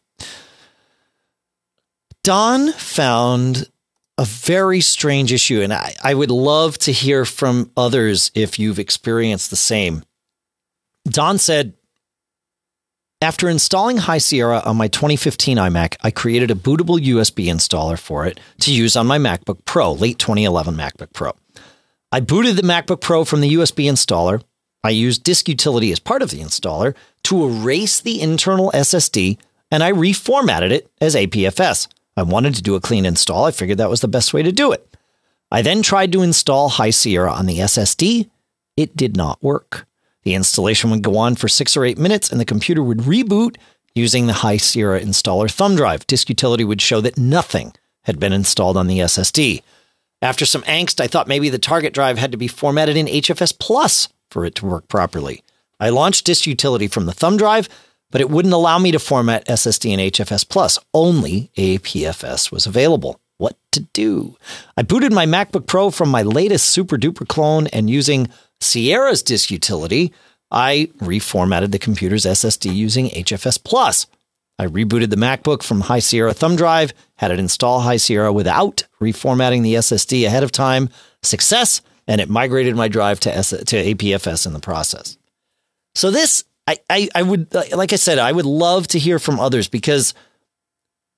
Don found a very strange issue, and I, I would love to hear from others if you've experienced the same. Don said, after installing High Sierra on my 2015 iMac, I created a bootable USB installer for it to use on my MacBook Pro, late 2011 MacBook Pro. I booted the MacBook Pro from the USB installer. I used Disk Utility as part of the installer to erase the internal SSD, and I reformatted it as APFS. I wanted to do a clean install. I figured that was the best way to do it. I then tried to install High Sierra on the SSD. It did not work. The installation would go on for six or eight minutes and the computer would reboot using the High Sierra installer thumb drive. Disk Utility would show that nothing had been installed on the SSD. After some angst, I thought maybe the target drive had to be formatted in HFS Plus for it to work properly. I launched Disk Utility from the thumb drive, but it wouldn't allow me to format SSD and HFS Plus. Only APFS was available. What to do? I booted my MacBook Pro from my latest SuperDuper clone and using Sierra's disk utility, I reformatted the computer's SSD using HFS Plus. I rebooted the MacBook from High Sierra thumb drive, had it install High Sierra without reformatting the SSD ahead of time. Success, and it migrated my drive to S- to APFS in the process. So this, I, I, I would like I said, I would love to hear from others because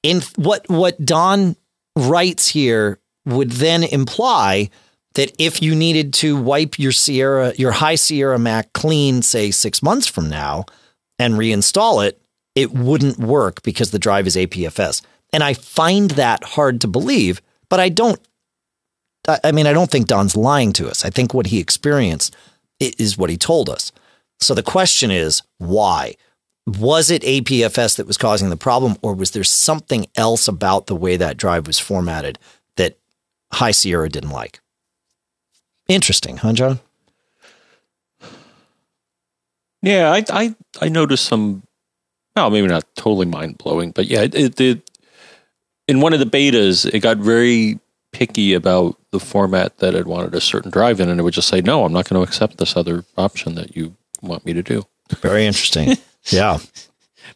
in what what Don writes here would then imply that if you needed to wipe your Sierra, your High Sierra Mac clean, say six months from now, and reinstall it, it wouldn't work because the drive is APFS. And I find that hard to believe, but I don't. I mean, I don't think Don's lying to us. I think what he experienced is what he told us. So the question is, why? Was it APFS that was causing the problem, or was there something else about the way that drive was formatted that High Sierra didn't like? Interesting, huh, John? Yeah, I I, I noticed some. Well, maybe not totally mind blowing, but yeah, it, it in one of the betas, it got very picky about the format that it wanted a certain drive in, and it would just say, "No, I'm not going to accept this other option that you want me to do." Very interesting. yeah,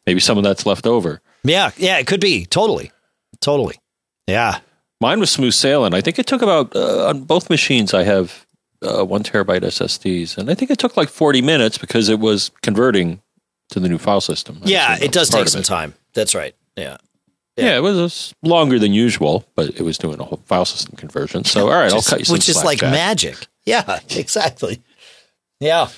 maybe some of that's left over. Yeah, yeah, it could be totally, totally. Yeah, mine was smooth sailing. I think it took about uh, on both machines. I have uh, one terabyte SSDs, and I think it took like 40 minutes because it was converting to the new file system. Yeah, it does take some time. That's right. Yeah. yeah. yeah. it was longer than usual, but it was doing a whole file system conversion. So, all right, I'll cut you some Which is like Jack. magic. Yeah, exactly. Yeah.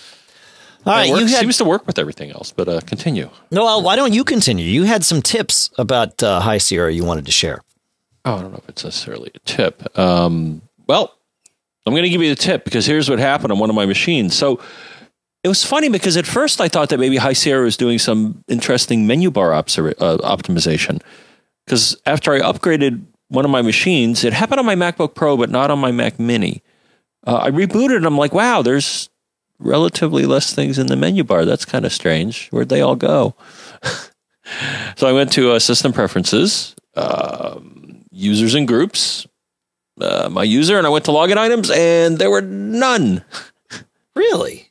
All right, you had, seems to work with everything else, but uh, continue. No, well, why don't you continue? You had some tips about uh, High Sierra you wanted to share. Oh, I don't know if it's necessarily a tip. Um, well, I'm going to give you the tip because here's what happened on one of my machines. So it was funny because at first I thought that maybe High Sierra was doing some interesting menu bar obser- uh, optimization. Because after I upgraded one of my machines, it happened on my MacBook Pro, but not on my Mac Mini. Uh, I rebooted and I'm like, wow, there's relatively less things in the menu bar. That's kind of strange. Where'd they all go? so I went to uh, System Preferences, um, Users and Groups, uh, my user, and I went to login items, and there were none. Really?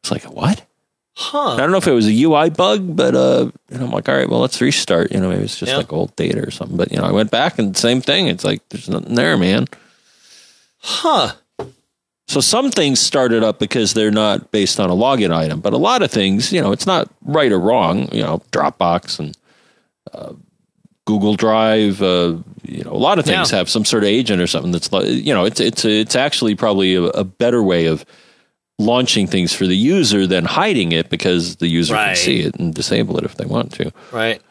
It's like what? Huh. I don't know if it was a UI bug, but uh, and I'm like, all right, well, let's restart. You know, maybe it's just yeah. like old data or something. But you know, I went back and same thing. It's like there's nothing there, man. Huh. So some things started up because they're not based on a login item, but a lot of things, you know, it's not right or wrong. You know, Dropbox and uh, Google Drive, uh, you know, a lot of things yeah. have some sort of agent or something that's, you know, it's it's it's actually probably a, a, better way of launching things for the user than hiding it because the user right. can see it and disable it if they want to. Right.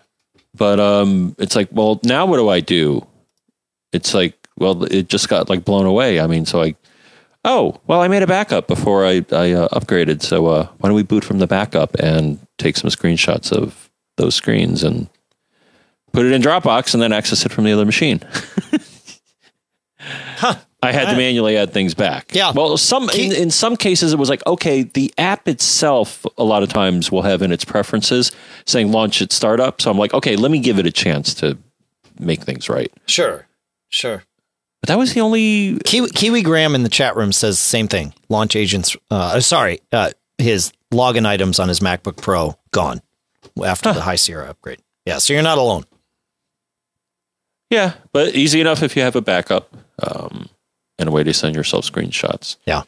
But um, it's like, well, now what do I do? It's like, well, it just got like blown away. I mean, so I oh, well, I made a backup before I, I uh, upgraded. So uh, why don't we boot from the backup and take some screenshots of those screens and put it in Dropbox and then access it from the other machine? huh. I had to manually add things back. Yeah. Well, some in, in some cases it was like, okay, the app itself a lot of times will have in its preferences saying launch at startup. So I'm like, okay, let me give it a chance to make things right. Sure. Sure. But that was the only Kiwi, Kiwi Graham in the chat room says the same thing. Launch agents. Uh, sorry, uh, his login items on his MacBook Pro gone after huh. the High Sierra upgrade. Yeah, so you're not alone. Yeah, but easy enough if you have a backup um, and a way to send yourself screenshots. Yeah,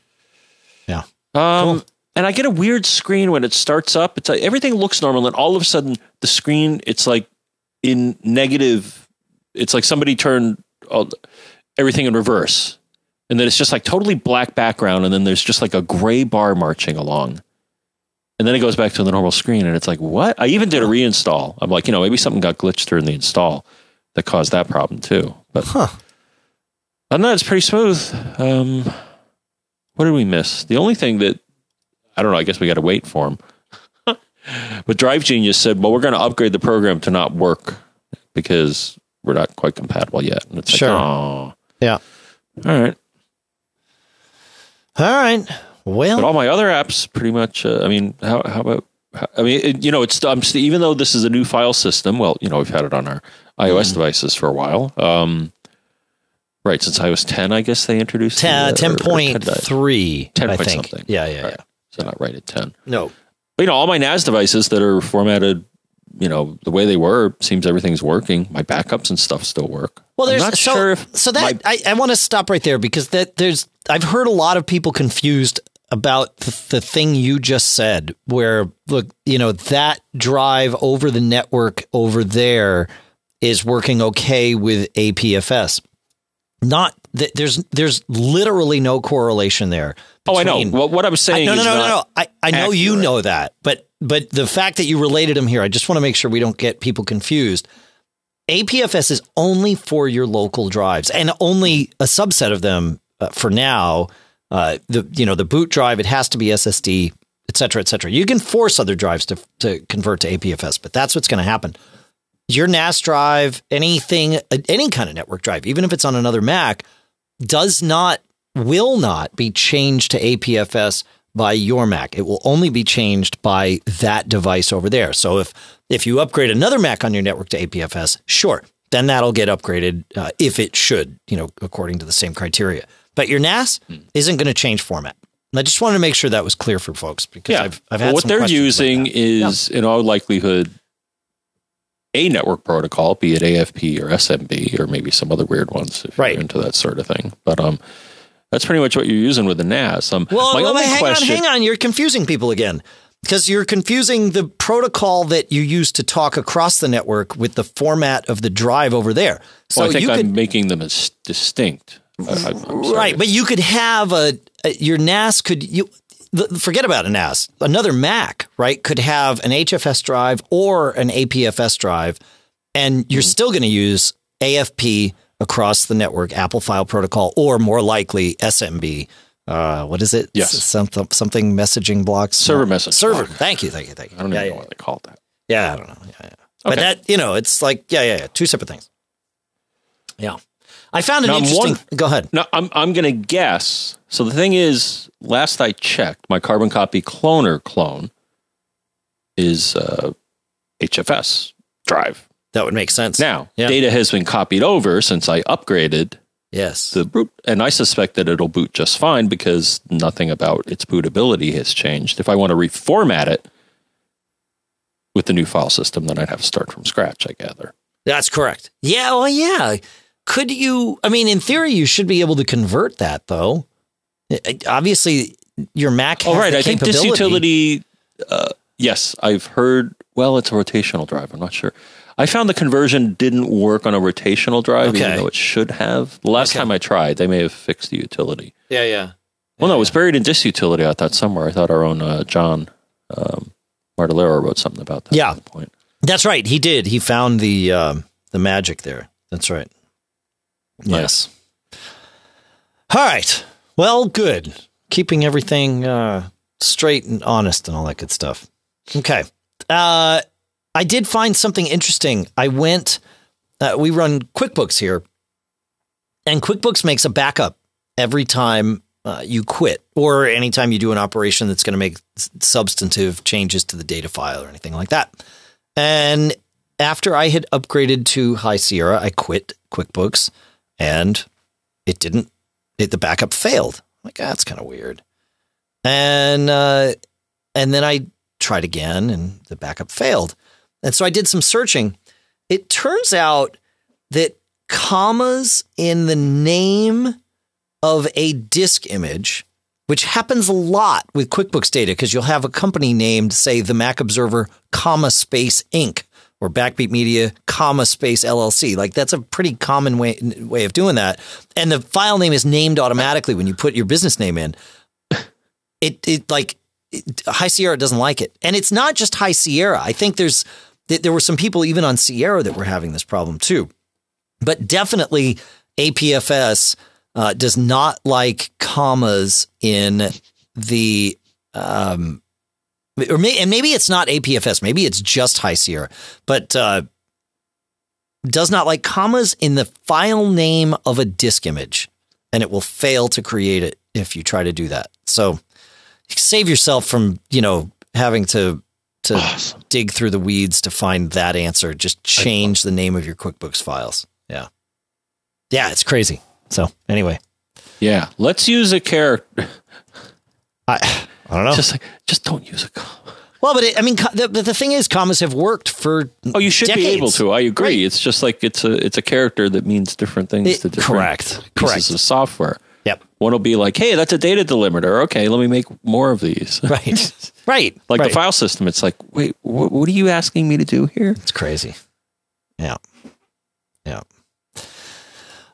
yeah. Um, cool. And I get a weird screen when it starts up. It's like, everything looks normal, and all of a sudden the screen it's like in negative. It's like somebody turned. All, everything in reverse. And then it's just like totally black background. And then there's just like a gray bar marching along. And then it goes back to the normal screen. And it's like, what? I even did a reinstall. I'm like, you know, maybe something got glitched during the install that caused that problem too. But huh. other than it's pretty smooth. Um, what did we miss? The only thing that, I don't know, I guess we got to wait for him. but Drive Genius said, well, we're going to upgrade the program to not work because we're not quite compatible yet. And it's sure. like, oh. Yeah. All right. All right. Well, but all my other apps pretty much. Uh, I mean, how how about? How, I mean, it, you know, it's I'm, even though this is a new file system. Well, you know, we've had it on our iOS mm. devices for a while. Um, right since iOS 10, I guess they introduced 10, the, 10.3, 10 I point think. something. Yeah, yeah, right. yeah. So not right at 10. No. But, you know, all my NAS devices that are formatted you know, the way they were, seems everything's working. My backups and stuff still work. Well, there's I'm not so, sure if so that my- I, I want to stop right there because that there's I've heard a lot of people confused about the, the thing you just said, where look, you know, that drive over the network over there is working okay with APFS. Not that there's there's literally no correlation there. oh, I know. Well, what I'm saying no, no, no, no, not- no. I, I know you know that, but but the fact that you related them here, I just want to make sure we don't get people confused. APFS is only for your local drives, and only a subset of them uh, for now. Uh, the you know the boot drive, it has to be SSD, et cetera, et cetera. You can force other drives to to convert to APFS, but that's what's going to happen. Your NAS drive, anything, any kind of network drive, even if it's on another Mac, does not will not be changed to APFS by your Mac. It will only be changed by that device over there. So if if you upgrade another Mac on your network to APFS, sure, then that'll get upgraded uh, if it should, you know, according to the same criteria. But your NAS isn't going to change format. And I just wanted to make sure that was clear for folks because Yeah. I've, I've Well, had what some they're using is, in all likelihood, a network protocol, be it AFP or SMB or maybe some other weird ones if Right. you're into that sort of thing. But um, that's pretty much what you're using with the NAS. Um, Well, my well, only hang question, on, hang on. You're confusing people again because you're confusing the protocol that you use to talk across the network with the format of the drive over there. So well, I think you I'm could making them as distinct. I- right, but you could have a, a your NAS could you forget about a NAS. Another Mac, right, could have an HFS drive or an APFS drive, and Mm-hmm. you're still going to use AFP across the network, Apple File Protocol, or more likely SMB. Uh, what is it? Yes. Something something messaging blocks. Server message Server. block. Thank you, thank you, thank you. I don't yeah, even yeah, know what they call that. yeah, I don't know. Yeah, yeah. But that you know, it's like yeah, yeah, yeah, two separate things. Yeah, I found an Now, interesting. go ahead. No, I'm I'm going to guess. So the thing is, last I checked, my carbon copy cloner clone is uh, HFS drive. That would make sense. Now, Yeah. data has been copied over since I upgraded yes. the boot, and I suspect that it'll boot just fine because nothing about its bootability has changed. If I want to reformat it with the new file system, then I'd have to start from scratch. I gather. That's correct. Yeah, well, yeah. Could you? I mean, in theory, you should be able to convert that, though. Obviously, your Mac. Has Oh, right. the I think this utility. Uh, yes, I've heard. Well, it's a rotational drive. I'm not sure. I found the conversion didn't work on a rotational drive, Okay. even though it should have. The last Okay. time I tried, they may have fixed the utility. Yeah, yeah. Well, no, it was buried in disk utility. I thought somewhere. I thought our own uh, John um, Martellaro wrote something about that. Yeah. At point. That's right. He did. He found the um, the magic there. That's right. Yes. All right. Well, good. Keeping everything uh, straight and honest and all that good stuff. Okay. Uh, I did find something interesting. I went. Uh, we run QuickBooks here, and QuickBooks makes a backup every time uh, you quit or anytime you do an operation that's going to make substantive changes to the data file or anything like that. And after I had upgraded to High Sierra, I quit QuickBooks and it didn't, it, the backup failed. I'm like, ah, that's kind of weird. And, uh, and then I tried again and the backup failed. And so I did some searching. It turns out that commas in the name of a disk image, which happens a lot with QuickBooks data because you'll have a company named, say, the Mac Observer, comma space Inc. or Backbeat Media, comma space LLC. Like that's a pretty common way way of doing that. And the file name is named automatically when you put your business name in. It it like it, High Sierra doesn't like it, and it's not just High Sierra. I think there's there were some people even on Sierra that were having this problem too. But definitely APFS uh, does not like commas in the um, or may, and maybe it's not APFS, maybe it's just High Sierra, but uh, does not like commas in the file name of a disk image, and it will fail to create it if you try to do that. So save yourself from you know having to to Awesome. dig through the weeds to find that answer. Just change the name of your QuickBooks files. Yeah, yeah, it's crazy. So anyway, Yeah. Let's use a character. I I don't know. Just like, just don't use a comma. Well, but it, I mean, the, the thing is, commas have worked for. Oh, you should be able to. I agree. Right. It's just like it's a it's a character that means different things It- to different correct. pieces Correct. of software. Yep. One will be like, "Hey, that's a data delimiter. Okay, let me make more of these." Right. right. like right. the file system, it's like, "Wait, wh- what are you asking me to do here?" It's crazy. Yeah. Yeah.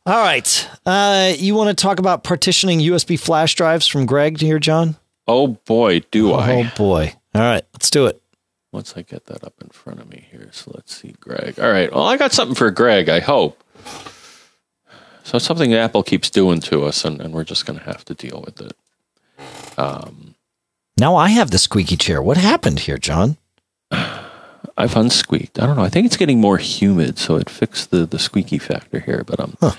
All right. Uh, you want to talk about partitioning USB flash drives from Greg to here, John? Oh boy, do I. Oh boy. All right. Let's do it. Once I get that up in front of me here, so let's see, Greg. All right, well, I got something for Greg. I hope. So it's something Apple keeps doing to us, and, and we're just going to have to deal with it. Um, Now I have the squeaky chair. What happened here, John? I've unsqueaked. I don't know. I think it's getting more humid, so it fixed the, the squeaky factor here. But um, right.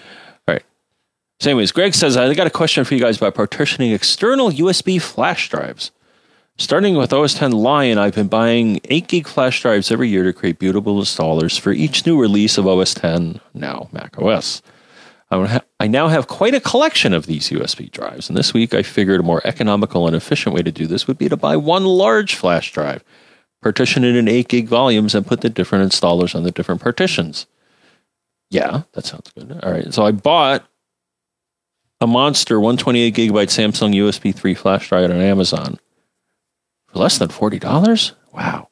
So, anyways, Greg says I got a question for you guys about partitioning external USB flash drives. Starting with OS 10 Lion, I've been buying 8 gig flash drives every year to create bootable installers for each new release of OS 10, now Mac OS. I I now have quite a collection of these USB drives, and this week I figured a more economical and efficient way to do this would be to buy one large flash drive partition it in 8 gig volumes and put the different installers on the different partitions. Yeah, that sounds good. All right. So I bought a monster 128 gigabyte Samsung USB 3 flash drive on Amazon for less than $40. Wow.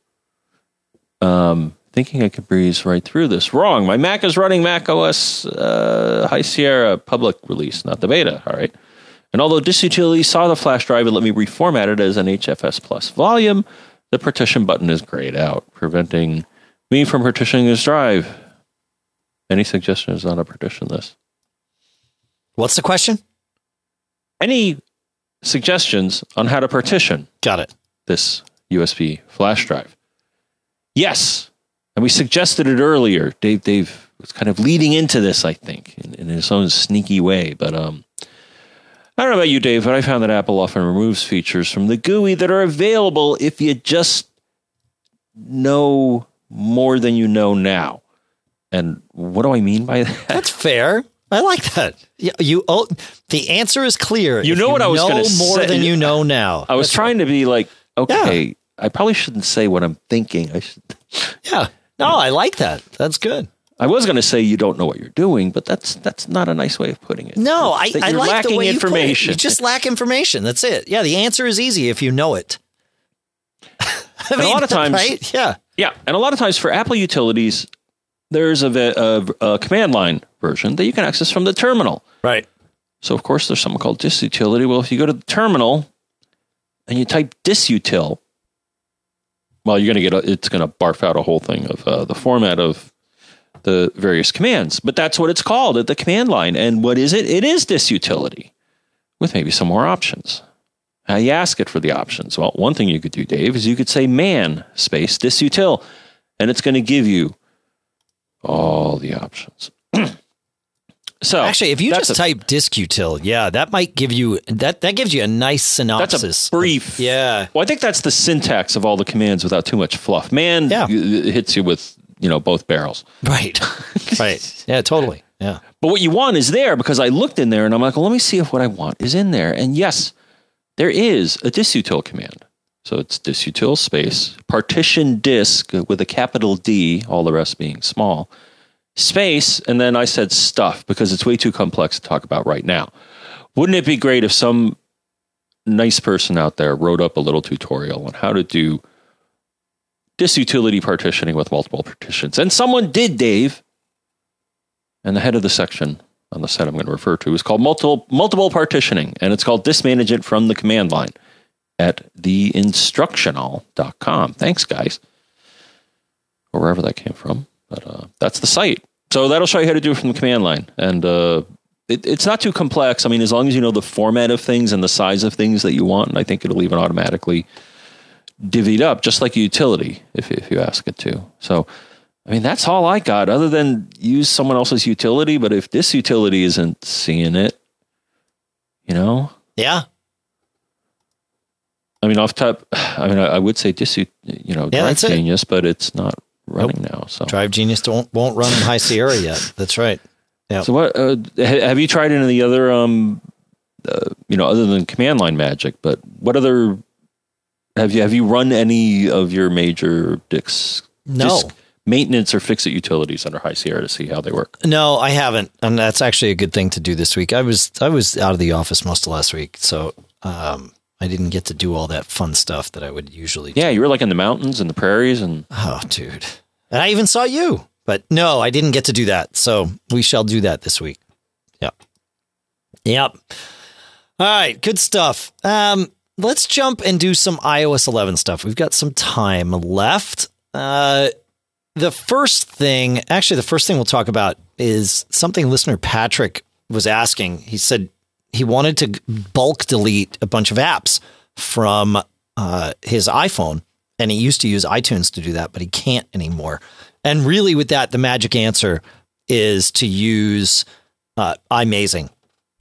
Um, thinking I could breeze right through this. Wrong. My Mac is running Mac OS uh, High Sierra public release, not the beta. All right. And although Disk Utility saw the flash drive and let me reformat it as an HFS plus volume, the partition button is grayed out, preventing me from partitioning this drive. Any suggestions on a partition this? What's the question? Any suggestions on how to partition Got it. this USB flash drive? Yes. And we suggested it earlier. Dave Dave was kind of leading into this, I think, in, in his own sneaky way. But um I don't know about you, Dave, but I found that Apple often removes features from the GUI that are available if you just know more than you know now. And what do I mean by that? That's fair. I like that. You, you oh, the answer is clear. You know what I was gonna say more say. than you know now. I was That's trying to be like, okay, I probably shouldn't say what I'm thinking. I should. Yeah. No, I like that. That's good. I was going to say you don't know what you're doing, but that's that's not a nice way of putting it. No, I, I like lacking the way information. You, put it. you just lack information. That's it. Yeah, the answer is easy if you know it. A lot of times- right? Yeah. Yeah, and a lot of times for Apple utilities, there's a, a, a command line version that you can access from the terminal. Right. So of course, there's something called Disk Utility. Well, if you go to the terminal and you type diskutil, well, you're going to get a, it's going to barf out a whole thing of uh, the format of the various commands. But that's what it's called at the command line. And what is it? It is Disk Utility with maybe some more options. How you ask it for the options? Well, one thing you could do, Dave, is you could say man space diskutil, and it's going to give you all the options. so Actually, if you just a- type diskutil, yeah, that might give you that that gives you a nice That's synopsis. a brief. Yeah. Well, I think that's the syntax of all the commands without too much fluff. Man Yeah. it hits you with, you know, both barrels. Right. right. Yeah, totally. Yeah. But what you want is there because I looked in there and I'm like, well, let me see if what I want is in there. And yes, there is a diskutil command. So it's diskutil space, partition disk with a capital D, all the rest being small, space, and then I said stuff because it's way too complex to talk about right now. Wouldn't it be great if some nice person out there wrote up a little tutorial on how to do disutility partitioning with multiple partitions? And someone did, Dave. And the head of the section on the set I'm going to refer to is called multiple multiple partitioning, and it's called Disk Management from the command line at theinstructional.com. Thanks, guys. Or wherever that came from. But uh, that's the site. So that'll show you how to do it from the command line. And uh, it, it's not too complex. I mean, as long as you know the format of things and the size of things that you want, and I think it'll even automatically divvied up, just like a utility, if, if you ask it to. So, I mean, that's all I got, other than use someone else's utility. But if this utility isn't seeing it, you know, Yeah. I mean, off top, I mean, I, I would say dis, you know, Yeah, Drive that's it. Genius, but it's not running now. So, Drive Genius don't won't run in High Sierra yet. That's right. Yeah. So what? Uh, ha- have you tried any of the other, um, uh, you know, other than command line magic? But what other Have you have you run any of your major disc, No. disc maintenance or fix it utilities under High Sierra to see how they work? No, I haven't, and that's actually a good thing to do this week. I was I was out of the office most of last week, so um, I didn't get to do all that fun stuff that I would usually. do. Yeah, you were like in the mountains and the prairies, and Oh, dude, and I even saw you, but no, I didn't get to do that. So we shall do that this week. Yep. Yep. All right, good stuff. Um, let's jump and do some iOS 11 stuff. We've got some time left. Uh, the first thing, actually, the first thing we'll talk about is something listener Patrick was asking. He said he wanted to bulk delete a bunch of apps from uh, his iPhone, and he used to use iTunes to do that, but he can't anymore. And really, with that, the magic answer is to use uh, iMazing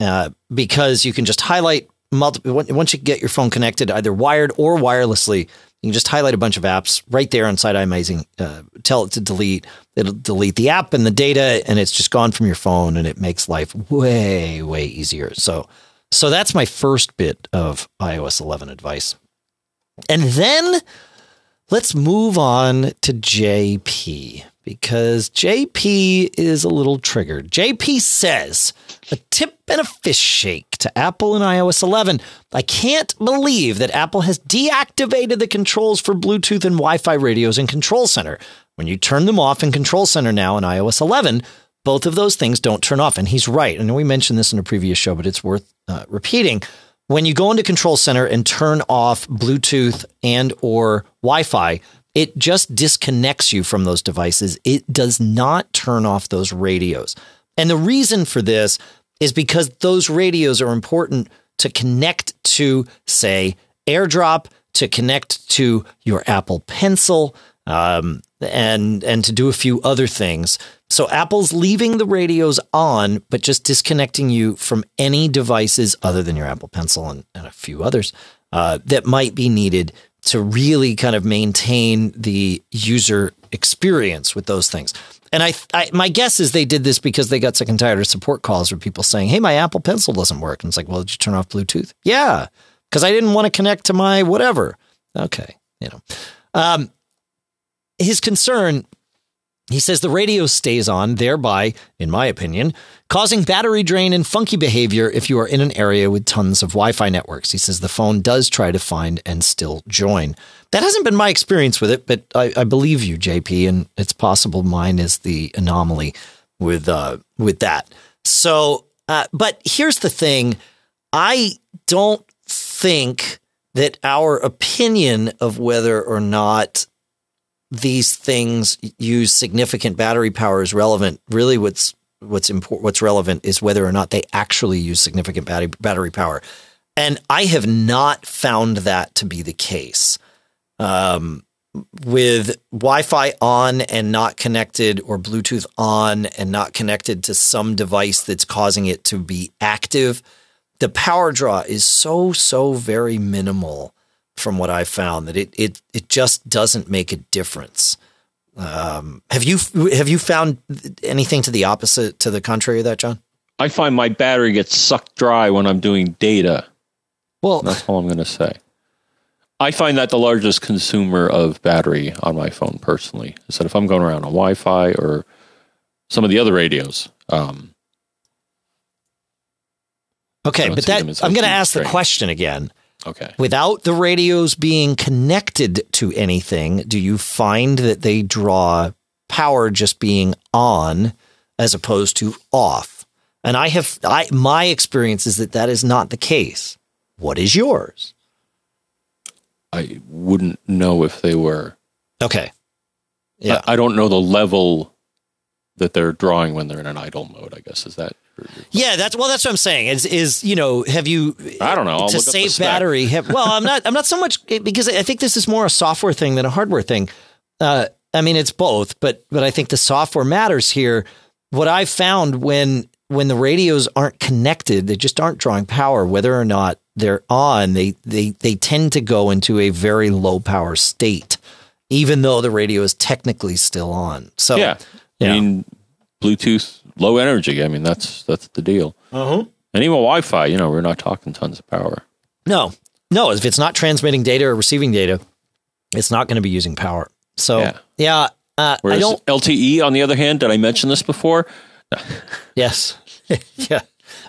uh, because you can just highlight multiple. Once you get your phone connected, either wired or wirelessly, you can just highlight a bunch of apps right there inside iMazing. Uh, tell it to delete. It'll delete the app and the data, and it's just gone from your phone, and it makes life way way easier. So, so that's my first bit of iOS 11 advice. And then let's move on to JP because JP is a little triggered. JP says a tip and a fish shake to Apple and iOS 11. I can't believe that Apple has deactivated the controls for Bluetooth and Wi Fi radios in Control Center. When you turn them off in Control Center now in iOS 11, both of those things don't turn off. And he's right. I know we mentioned this in a previous show, but it's worth uh, repeating. When you go into Control Center and turn off Bluetooth and or Wi-Fi, it just disconnects you from those devices. It does not turn off those radios. And the reason for this is because those radios are important to connect to, say, AirDrop, to connect to your Apple Pencil, um, and and to do a few other things. So Apple's leaving the radios on, but just disconnecting you from any devices other than your Apple Pencil and, and a few others uh, that might be needed to really kind of maintain the user experience with those things. And I, I, my guess is they did this because they got sick and tired of support calls where people saying, "Hey, my Apple Pencil doesn't work," and it's like, "Well, did you turn off Bluetooth?" Yeah, because I didn't want to connect to my whatever. Okay, you know. Um, his concern he says the radio stays on, thereby, in my opinion, causing battery drain and funky behavior if you are in an area with tons of Wi Fi networks. He says the phone does try to find and still join. That hasn't been my experience with it, but I, I believe you, JP, and it's possible mine is the anomaly with uh, with that. So, uh, but here's the thing: I don't think that our opinion of whether or not these things use significant battery power is relevant. Really, what's what's important, what's relevant is whether or not they actually use significant battery battery power. And I have not found that to be the case. Um, with Wi-Fi on and not connected, or Bluetooth on and not connected to some device that's causing it to be active, the power draw is so so very minimal from what I've found that it it it just doesn't make a difference. Um, have you have you found anything to the opposite to the contrary of that, John? I find my battery gets sucked dry when I'm doing data. Well, That's all I'm going to say. I find that the largest consumer of battery on my phone personally is that if I'm going around on Wi-Fi or some of the other radios, um, okay, but that I'm going to ask the question again. Okay. Without the radios being connected to anything, do you find that they draw power just being on as opposed to off? And I have I my experience is that that is not the case. What is yours? I wouldn't know if they were. Okay. Yeah. I, I don't know the level that they're drawing when they're in an idle mode. I guess is that. Yeah, that's well. That's what I'm saying. Is is you know, have you? I don't know. I'll to look up the save battery. Have, well, I'm not. I'm not so much because I think this is more a software thing than a hardware thing. Uh, I mean, it's both, but but I think the software matters here. What I've found when when the radios aren't connected, they just aren't drawing power, whether or not they're on. They they they tend to go into a very low power state, even though the radio is technically still on. So Yeah. Yeah. I mean, Bluetooth, low energy. I mean, that's that's the deal. uh-huh. And even Wi-Fi. You know, we're not talking tons of power. No. no, if it's not transmitting data or receiving data, it's not going to be using power. So yeah, yeah uh, Whereas I don't. LTE, on the other hand, did I mention this before? yes, yeah,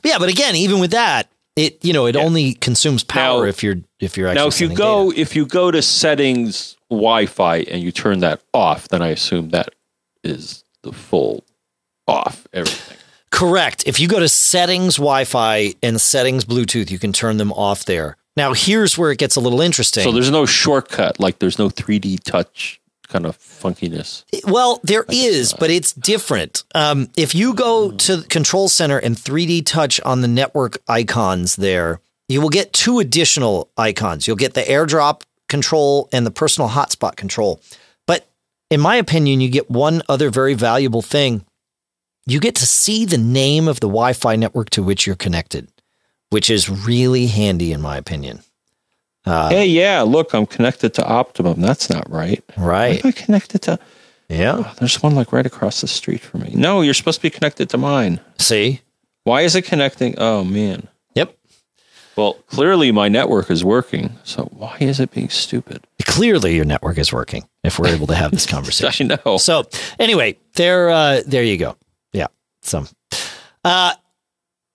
yeah. But again, even with that, it you know it yeah. only consumes power now, if you're if you're now if you go data. if you go to settings Wi-Fi and you turn that off, then I assume that is the full off everything. Correct. If you go to settings Wi-Fi and settings Bluetooth, you can turn them off there. Now, here's where it gets a little interesting. So there's no shortcut, like there's no 3D touch kind of funkiness. Well, there is, uh, but it's different. Um, if you go to control center and 3D touch on the network icons there, you will get two additional icons. You'll get the airdrop control and the personal hotspot control. But in my opinion, you get one other very valuable thing. You get to see the name of the Wi Fi network to which you're connected which is really handy in my opinion. Uh, hey, yeah, look, I'm connected to Optimum. That's not right. Right. Am I connected to? Yeah. Oh, there's one like right across the street from me. No, you're supposed to be connected to mine. See? Why is it connecting? Oh, man. Yep. Well, clearly my network is working. So why is it being stupid? Clearly your network is working if we're able to have this conversation. I know. So anyway, there, uh, there you go. So, uh,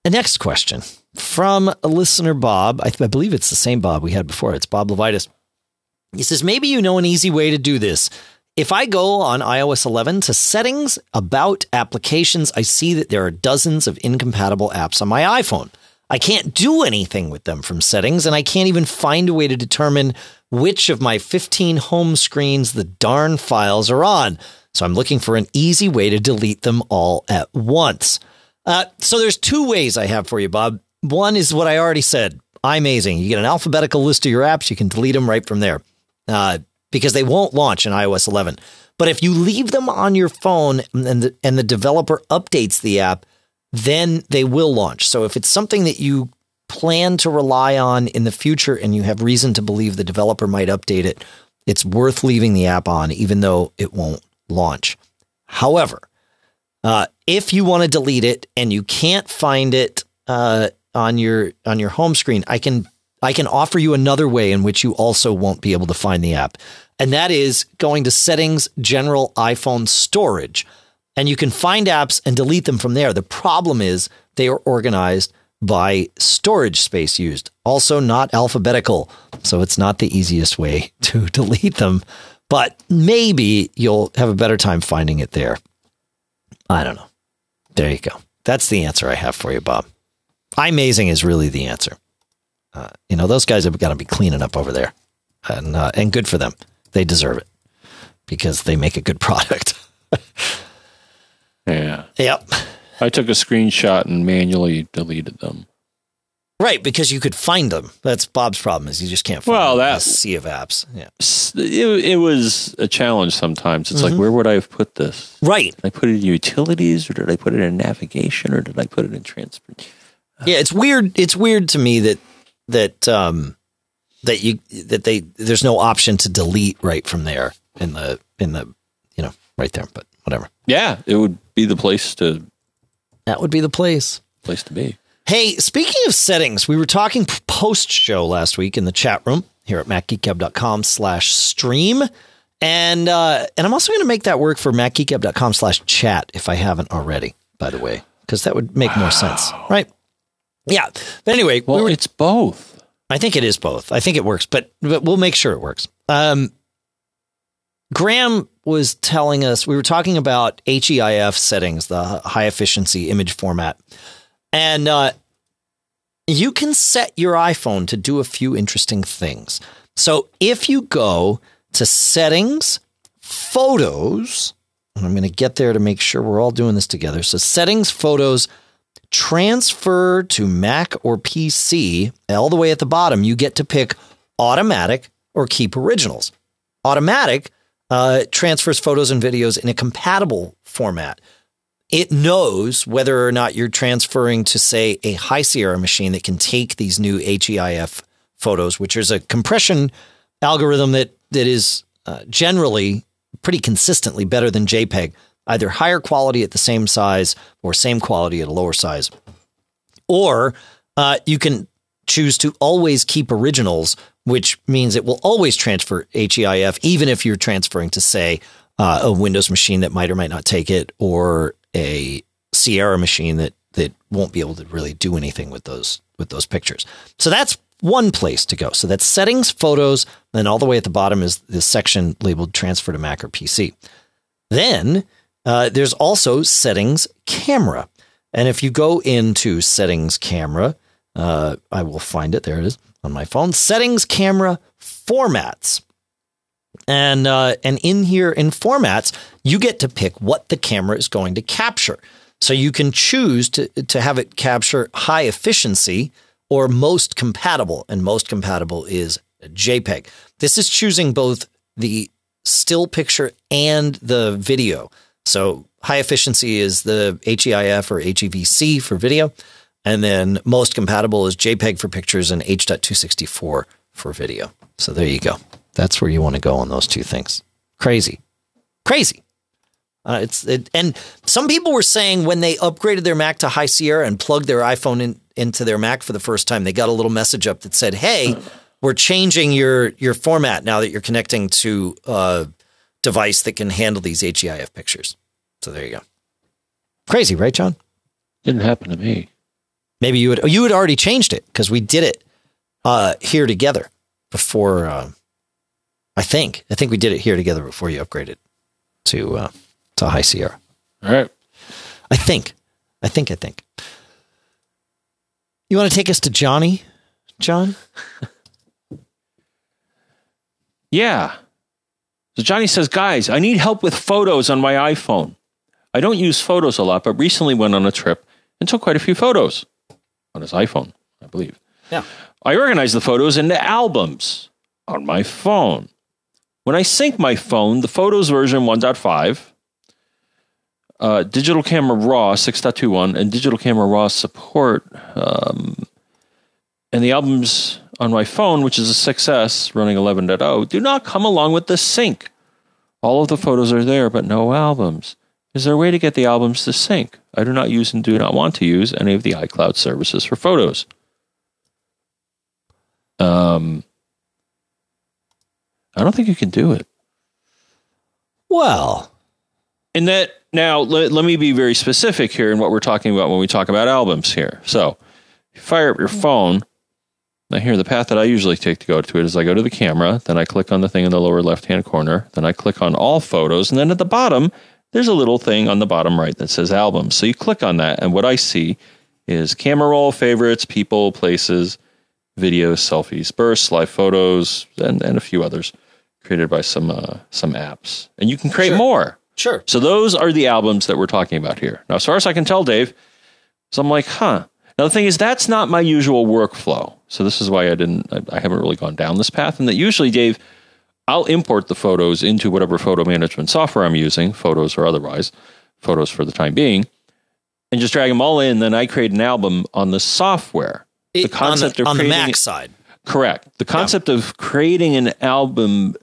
the next question from a listener, Bob. I, I, believe it's the same Bob we had before. It's Bob Levitas. He says, maybe you know an easy way to do this. If I go on iOS 11 to settings about applications, I see that there are dozens of incompatible apps on my iPhone. I can't do anything with them from settings, and I can't even find a way to determine which of my 15 home screens the darn files are on. So I'm looking for an easy way to delete them all at once. Uh, so there's two ways I have for you, Bob. One is what I already said. iMazing. You get an alphabetical list of your apps. You can delete them right from there uh, because they won't launch in iOS 11. But if you leave them on your phone and the, and the developer updates the app, then they will launch. So if it's something that you plan to rely on in the future and you have reason to believe the developer might update it, it's worth leaving the app on, even though it won't launch. However, uh, if you want to delete it and you can't find it uh, on your on your home screen, I can I can offer you another way in which you also won't be able to find the app. And that is going to settings general iPhone storage. And you can find apps and delete them from there. The problem is they are organized by storage space used, also not alphabetical. So it's not the easiest way to delete them, but maybe you'll have a better time finding it there. I don't know. There you go. That's the answer I have for you, Bob iMazing is really the answer. Uh, you know, those guys have got to be cleaning up over there, and uh, and good for them. They deserve it because they make a good product. yeah. Yep. I took a screenshot and manually deleted them. Right, because you could find them. That's Bob's problem is you just can't find well, that, sea of apps. Yeah. It, it was a challenge sometimes. It's mm-hmm. like, where would I have put this? Right. Did I put it in utilities or did I put it in navigation or did I put it in transport? Yeah, it's weird. It's weird to me that that um that you that they there's no option to delete right from there in the in the you know right there. But whatever. Yeah, it would be the place to. That would be the place. Place to be. Hey, speaking of settings, we were talking post show last week in the chat room here at macgeekgab.com slash stream. And uh, and I'm also going to make that work for macgeekgab.com slash chat if I haven't already, by the way, because that would make wow. more sense, right? Yeah. But anyway, well, we were, it's both. I think it is both. I think it works, but but we'll make sure it works. Um, Graham was telling us we were talking about HEIF settings, the high efficiency image format, and uh, you can set your iPhone to do a few interesting things. So if you go to settings, photos, and I'm going to get there to make sure we're all doing this together. So settings, photos transfer to Mac or PC, all the way at the bottom, you get to pick automatic or keep originals. Automatic uh, transfers photos and videos in a compatible format. It knows whether or not you're transferring to, say, a High Sierra machine that can take these new HEIF photos, which is a compression algorithm that that is uh, generally pretty consistently better than JPEG either higher quality at the same size or same quality at a lower size. Or uh, you can choose to always keep originals, which means it will always transfer HEIF, even if you're transferring to, say, uh, a Windows machine that might or might not take it, or a Sierra machine that that won't be able to really do anything with those with those pictures. So that's one place to go. So that's settings, photos, then all the way at the bottom is this section labeled transfer to Mac or PC. Then uh, there's also settings camera. And if you go into settings camera, uh, I will find it. There it is on my phone. Settings camera formats. And uh, and in here in formats, you get to pick what the camera is going to capture. So you can choose to to have it capture high efficiency or most compatible, and most compatible is JPEG. This is choosing both the still picture and the video. So high efficiency is the HEIF or HEVC for video, and then most compatible is JPEG for pictures and H.264 for video. So there you go. That's where you want to go on those two things. Crazy, crazy. Uh, it's it, and some people were saying when they upgraded their Mac to High Sierra and plugged their iPhone in, into their Mac for the first time, they got a little message up that said, "Hey, we're changing your your format now that you're connecting to a device that can handle these HEIF pictures." So there you go. Crazy, right, John? Didn't happen to me. Maybe you would you had already changed it because we did it uh, here together before. Uh, I think I think we did it here together before you upgraded to uh, to High Sierra. All right. I think. I think. I think. You want to take us to Johnny, John? Yeah. So Johnny says, guys, I need help with photos on my iPhone. I don't use photos a lot, but recently went on a trip and took quite a few photos on his iPhone, I believe. Yeah. I organized the photos into albums on my phone. When I sync my phone, the Photos version 1.5, uh, Digital Camera Raw 6.21, and Digital Camera Raw support, um, and the albums on my phone, which is a 6S running 11.0, do not come along with the sync. All of the photos are there, but no albums. Is there a way to get the albums to sync? I do not use and do not want to use any of the iCloud services for photos. Um, I don't think you can do it. Well, And that now let, let me be very specific here in what we're talking about when we talk about albums here. So, you fire up your phone. Now, here, the path that I usually take to go to it is I go to the camera, then I click on the thing in the lower left hand corner, then I click on all photos, and then at the bottom, there's a little thing on the bottom right that says albums. So you click on that, and what I see is camera roll, favorites, people, places, videos, selfies, bursts, live photos, and, and a few others created by some uh, some apps. And you can create Sure. more. sure. So those are the albums that we're talking about here. Now, as far as I can tell, Dave, so I'm like, huh. Now the thing is, that's not my usual workflow. So this is why I didn't, I, I haven't really gone down this path. And that usually, Dave, I'll import the photos into whatever photo management software I'm using, photos or otherwise, photos for the time being, and just drag them all in. Then I create an album on the software. It- the concept on the, of on the Mac side. Correct. The concept of creating an album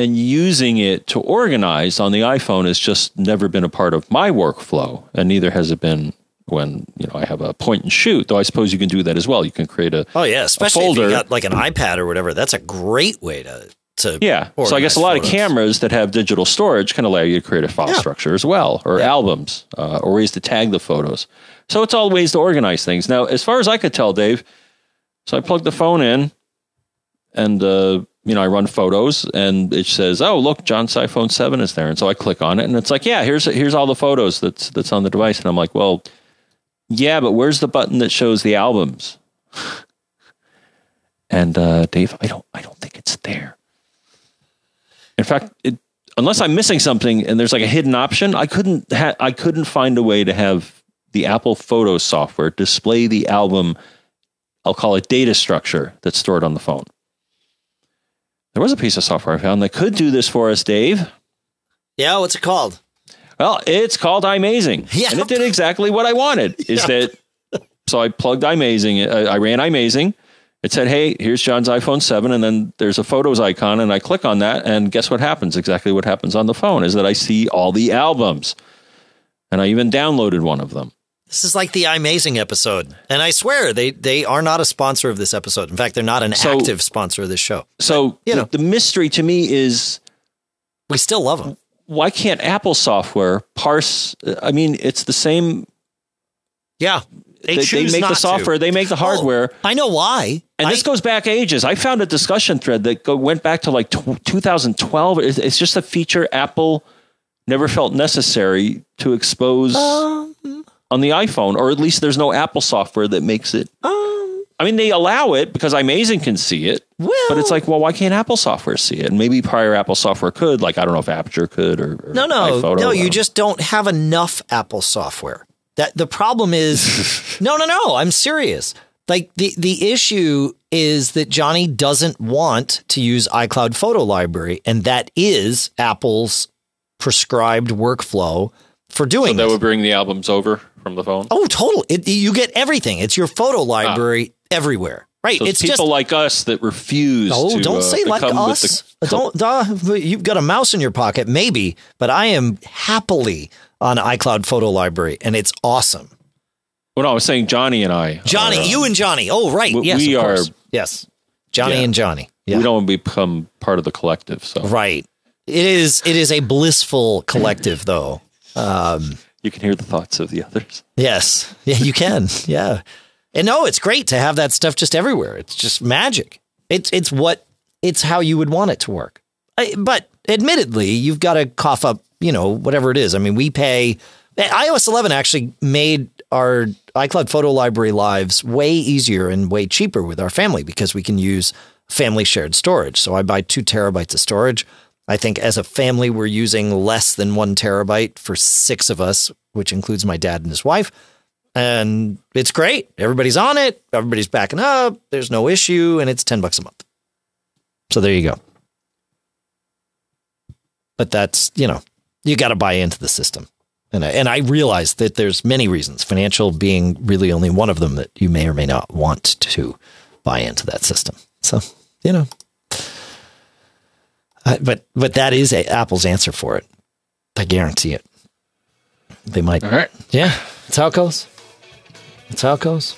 and using it to organize on the iPhone has just never been a part of my workflow, and neither has it been when you know I have a point and shoot. Though I suppose you can do that as well. You can create a Oh yeah, especially if you got like an iPad or whatever. That's a great way to to yeah. So I guess a lot of cameras that have digital storage can allow you to create a file Yeah. structure as well, or albums, uh, or ways to tag the photos. So it's all ways to organize things. Now, as far as I could tell, Dave, so I plugged the phone in, and uh, you know I run photos, and it says, "Oh, look, John's iPhone seven is there," and so I click on it, and it's like, "Yeah, here's here's all the photos that's that's on the device," and I'm like, "Well, yeah, but where's the button that shows the albums?" And uh, Dave, I don't I don't think it's there. In fact, it, unless I'm missing something and there's like a hidden option, I couldn't ha- I couldn't find a way to have the Apple Photos software display the album. I'll call it data structure that's stored on the phone. There was a piece of software I found that could do this for us, Dave. Yeah, what's it called? Well, it's called iMazing, Yep. and it did exactly what I wanted. Is that so? I plugged iMazing. I, I ran iMazing. It said, "Hey, here's John's iPhone 7," and then there's a photos icon, and I click on that, and guess what happens? Exactly what happens on the phone is that I see all the albums, and I even downloaded one of them. This is like the iMazing episode. And I swear they, they are not a sponsor of this episode. In fact, they're not an So- active sponsor of this show. So you the, know. the mystery to me is We still love them. why can't Apple software parse? I mean, it's the same. Yeah. They, They, they make the to. software, they make the hardware. Oh, I know why. And I- this goes back ages. I found a discussion thread that go, went back to like tw 2012. It's, it's just a feature Apple never felt necessary to expose Um, on the iPhone, or at least there's no Apple software that makes it. um, I mean, they allow it because iMazing can see it, well, but it's like, well, why can't Apple software see it? And maybe prior Apple software could. Like, I don't know if Aperture could or, or No, no, iPhoto, no. You just don't have enough Apple software. That the problem is. no, no, no. I'm serious. Like the the issue is that Johnny doesn't want to use iCloud Photo Library, and that is Apple's prescribed workflow for doing that this. would bring the albums over from the phone. oh, total. It, you get everything. It's your photo library everywhere. Right. So it's people just like us that refuse. To Oh, to, don't uh, say like us. the- don't. Duh, you've got a mouse in your pocket, maybe, but I am happily on iCloud Photo Library, and it's awesome. Well, no, I was saying Johnny and I. Johnny, are, uh, you and Johnny. Oh, right. we- yes, we are-. Yes, Johnny Yeah. and Johnny. Yeah, we don't become part of the collective. So right. It is. It is a blissful collective, though. Um, you can hear the thoughts of the others. yes. Yeah, you can. yeah. And no, it's great to have that stuff just everywhere. It's just magic. It's it's what it's how you would want it to work. I, but admittedly, you've got to cough up, you know, whatever it is. I mean, we pay iOS 11 actually made our iCloud photo library lives way easier and way cheaper with our family because we can use family shared storage. So I buy two terabytes of storage. I think as a family, we're using less than one terabyte for six of us, which includes my dad and his wife. And it's great. Everybody's on it. Everybody's backing up. There's no issue. And it's 10 bucks a month. So there you go. But that's, you know, you got to buy into the system. And I, and I realize that there's many reasons, financial being really only one of them that you may or may not want to buy into that system. So, you know, But but that is a, Apple's answer for it. I guarantee it. They might. All right. Yeah, that's how it goes. That's how it goes.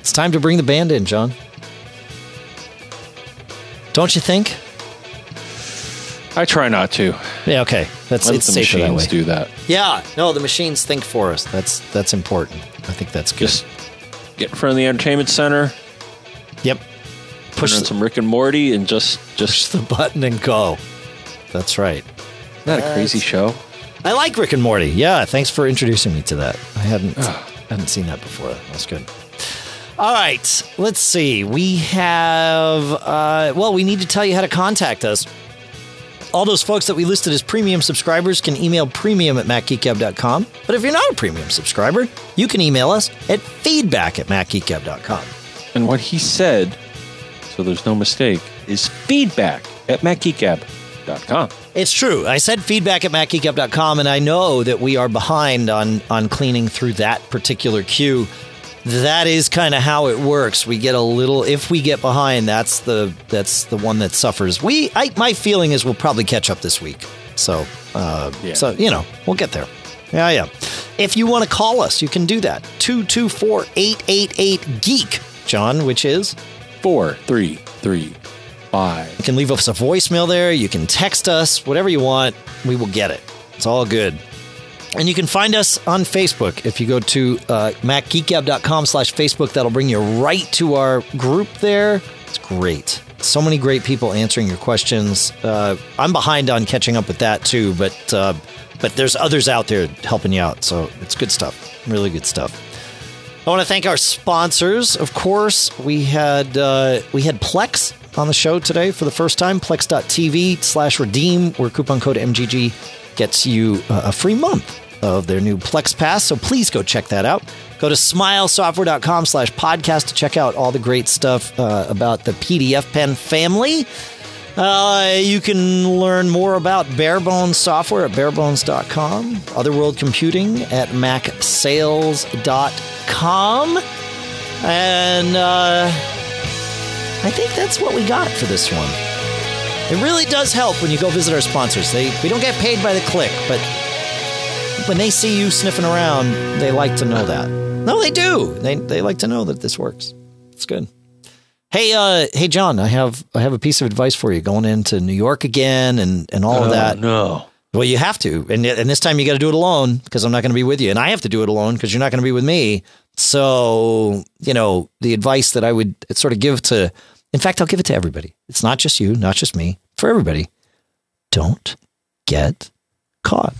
It's time to bring the band in, John. Don't you think? I try not to. Yeah. Okay. That's Let it's the safer that way. machines do that. Yeah. No, the machines think for us. That's that's important. I think that's good. Just get in front of the entertainment center, yep. Put Push the, some Rick and Morty, and just push just the button and go. That's right. isn't that a crazy show. I like Rick and Morty. Yeah, thanks for introducing me to that. I hadn't hadn't seen that before. That's good. All right, let's see. We have uh, well, we need to tell you how to contact us. All those folks that we listed as premium subscribers can email premium at macgeekgab.com. But if you're not a premium subscriber, you can email us at feedback at macgeekgab.com. And what he said, so there's no mistake, is feedback at macgeekgab.com. It's true. I said feedback at macgeekup.com, and I know that we are behind on on cleaning through that particular queue. That is kind of how it works. We get a little if we get behind, that's the that's the one that suffers. We I, my feeling is we'll probably catch up this week. So uh, Yeah. so you know, we'll get there. Yeah, yeah. If you want to call us, you can do that. 224-888 geek, John, which is Four, three, three, five. You can leave us a voicemail there. You can text us, whatever you want. We will get it. It's all good. And you can find us on Facebook. If you go to uh, macgeekgab.com slash Facebook, that'll bring you right to our group there. It's great. So many great people answering your questions. Uh, I'm behind on catching up with that too, but uh, but there's others out there helping you out. So it's good stuff. Really good stuff. I want to thank our sponsors. Of course, we had uh, we had Plex on the show today for the first time. Plex.tv slash redeem, where coupon code MGG gets you uh, a free month of their new Plex Pass. So please go check that out. Go to smilesoftware.com slash podcast to check out all the great stuff uh, about the PDFpen family. Uh, you can learn more about Barebones software at barebones.com, Other World Computing at macsales.com. And uh, I think that's what we got for this one. It really does help when you go visit our sponsors. They we don't get paid by the click, but when they see you sniffing around, they like to know that. No, they do. They they like to know that this works. It's good. Hey, uh, hey, John, I have I have a piece of advice for you. Going into New York again and and all of that. No. Well, you have to, and and this time you got to do it alone because I'm not going to be with you, and I have to do it alone because you're not going to be with me. So, you know, the advice that I would sort of give to, in fact, I'll give it to everybody. It's not just you, not just me, for everybody. Don't get caught.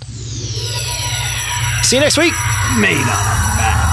See you next week. Made on a